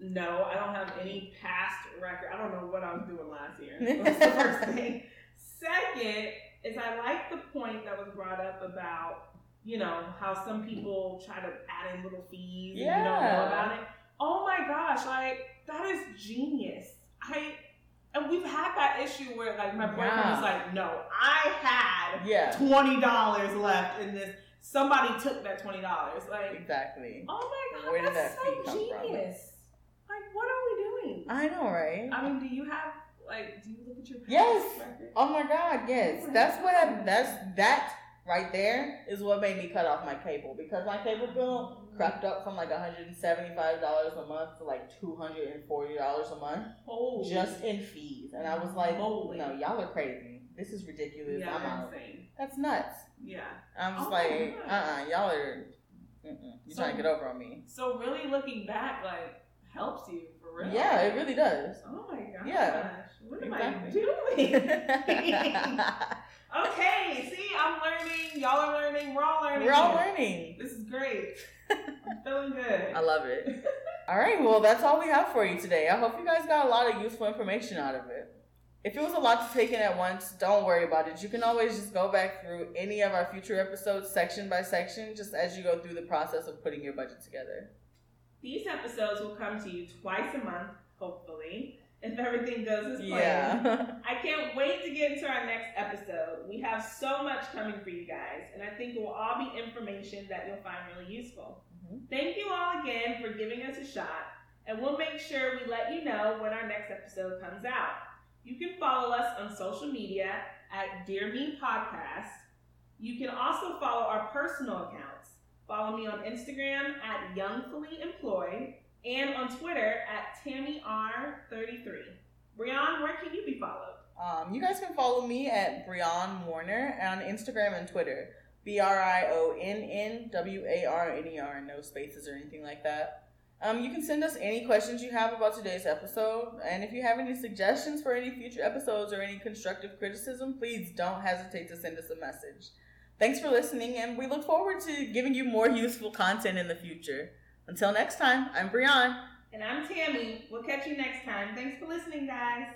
no, I don't have any past record. I don't know what I was doing last year. That's the first thing. Second is I like the point that was brought up about you know how some people try to add in little fees yeah. and you don't know about it. Oh my gosh, like that is genius. I and we've had that issue where like my boyfriend yeah. was like, no, I had yeah. twenty dollars left in this. Somebody took that twenty dollars. Like exactly. Oh my god, Where did that's that so genius. Like, what are we doing? I know, right? I mean, do you have like, do you look at your yes? Record? Oh my god, yes. That's what. I, that's that right there is what made me cut off my cable because my cable bill crept up from like $175 a month to like $240 a month Holy just in fees. And I was like, Holy. no, y'all are crazy. This is ridiculous. Yeah, I'm out. Insane. That's nuts. Yeah. I'm just oh like, uh uh-uh, y'all are, you're so, trying to get over on me. So really looking back, like, helps you for real. Yeah, it really does. Oh my gosh. Yeah. What exactly. am I doing? Okay, see, I'm learning. Y'all are learning. We're all learning. We're all learning. This is great. I'm feeling good. I love it. all right, well, that's all we have for you today. I hope you guys got a lot of useful information out of it. If it was a lot to take in at once, don't worry about it. You can always just go back through any of our future episodes section by section, just as you go through the process of putting your budget together. These episodes will come to you twice a month, hopefully if everything goes as planned. Yeah. I can't wait to get into our next episode. We have so much coming for you guys, and I think it will all be information that you'll find really useful. Mm-hmm. Thank you all again for giving us a shot, and we'll make sure we let you know when our next episode comes out. You can follow us on social media at Dear Me Podcast. You can also follow our personal accounts. Follow me on Instagram at Youngfully Employed and on Twitter at TammyR33. Brionn, where can you be followed? Um, you guys can follow me at Brionn Warner on Instagram and Twitter. B R I O N N W A R N E R, no spaces or anything like that. Um, you can send us any questions you have about today's episode, and if you have any suggestions for any future episodes or any constructive criticism, please don't hesitate to send us a message. Thanks for listening, and we look forward to giving you more useful content in the future. Until next time, I'm Brionn. And I'm Tammy. We'll catch you next time. Thanks for listening, guys.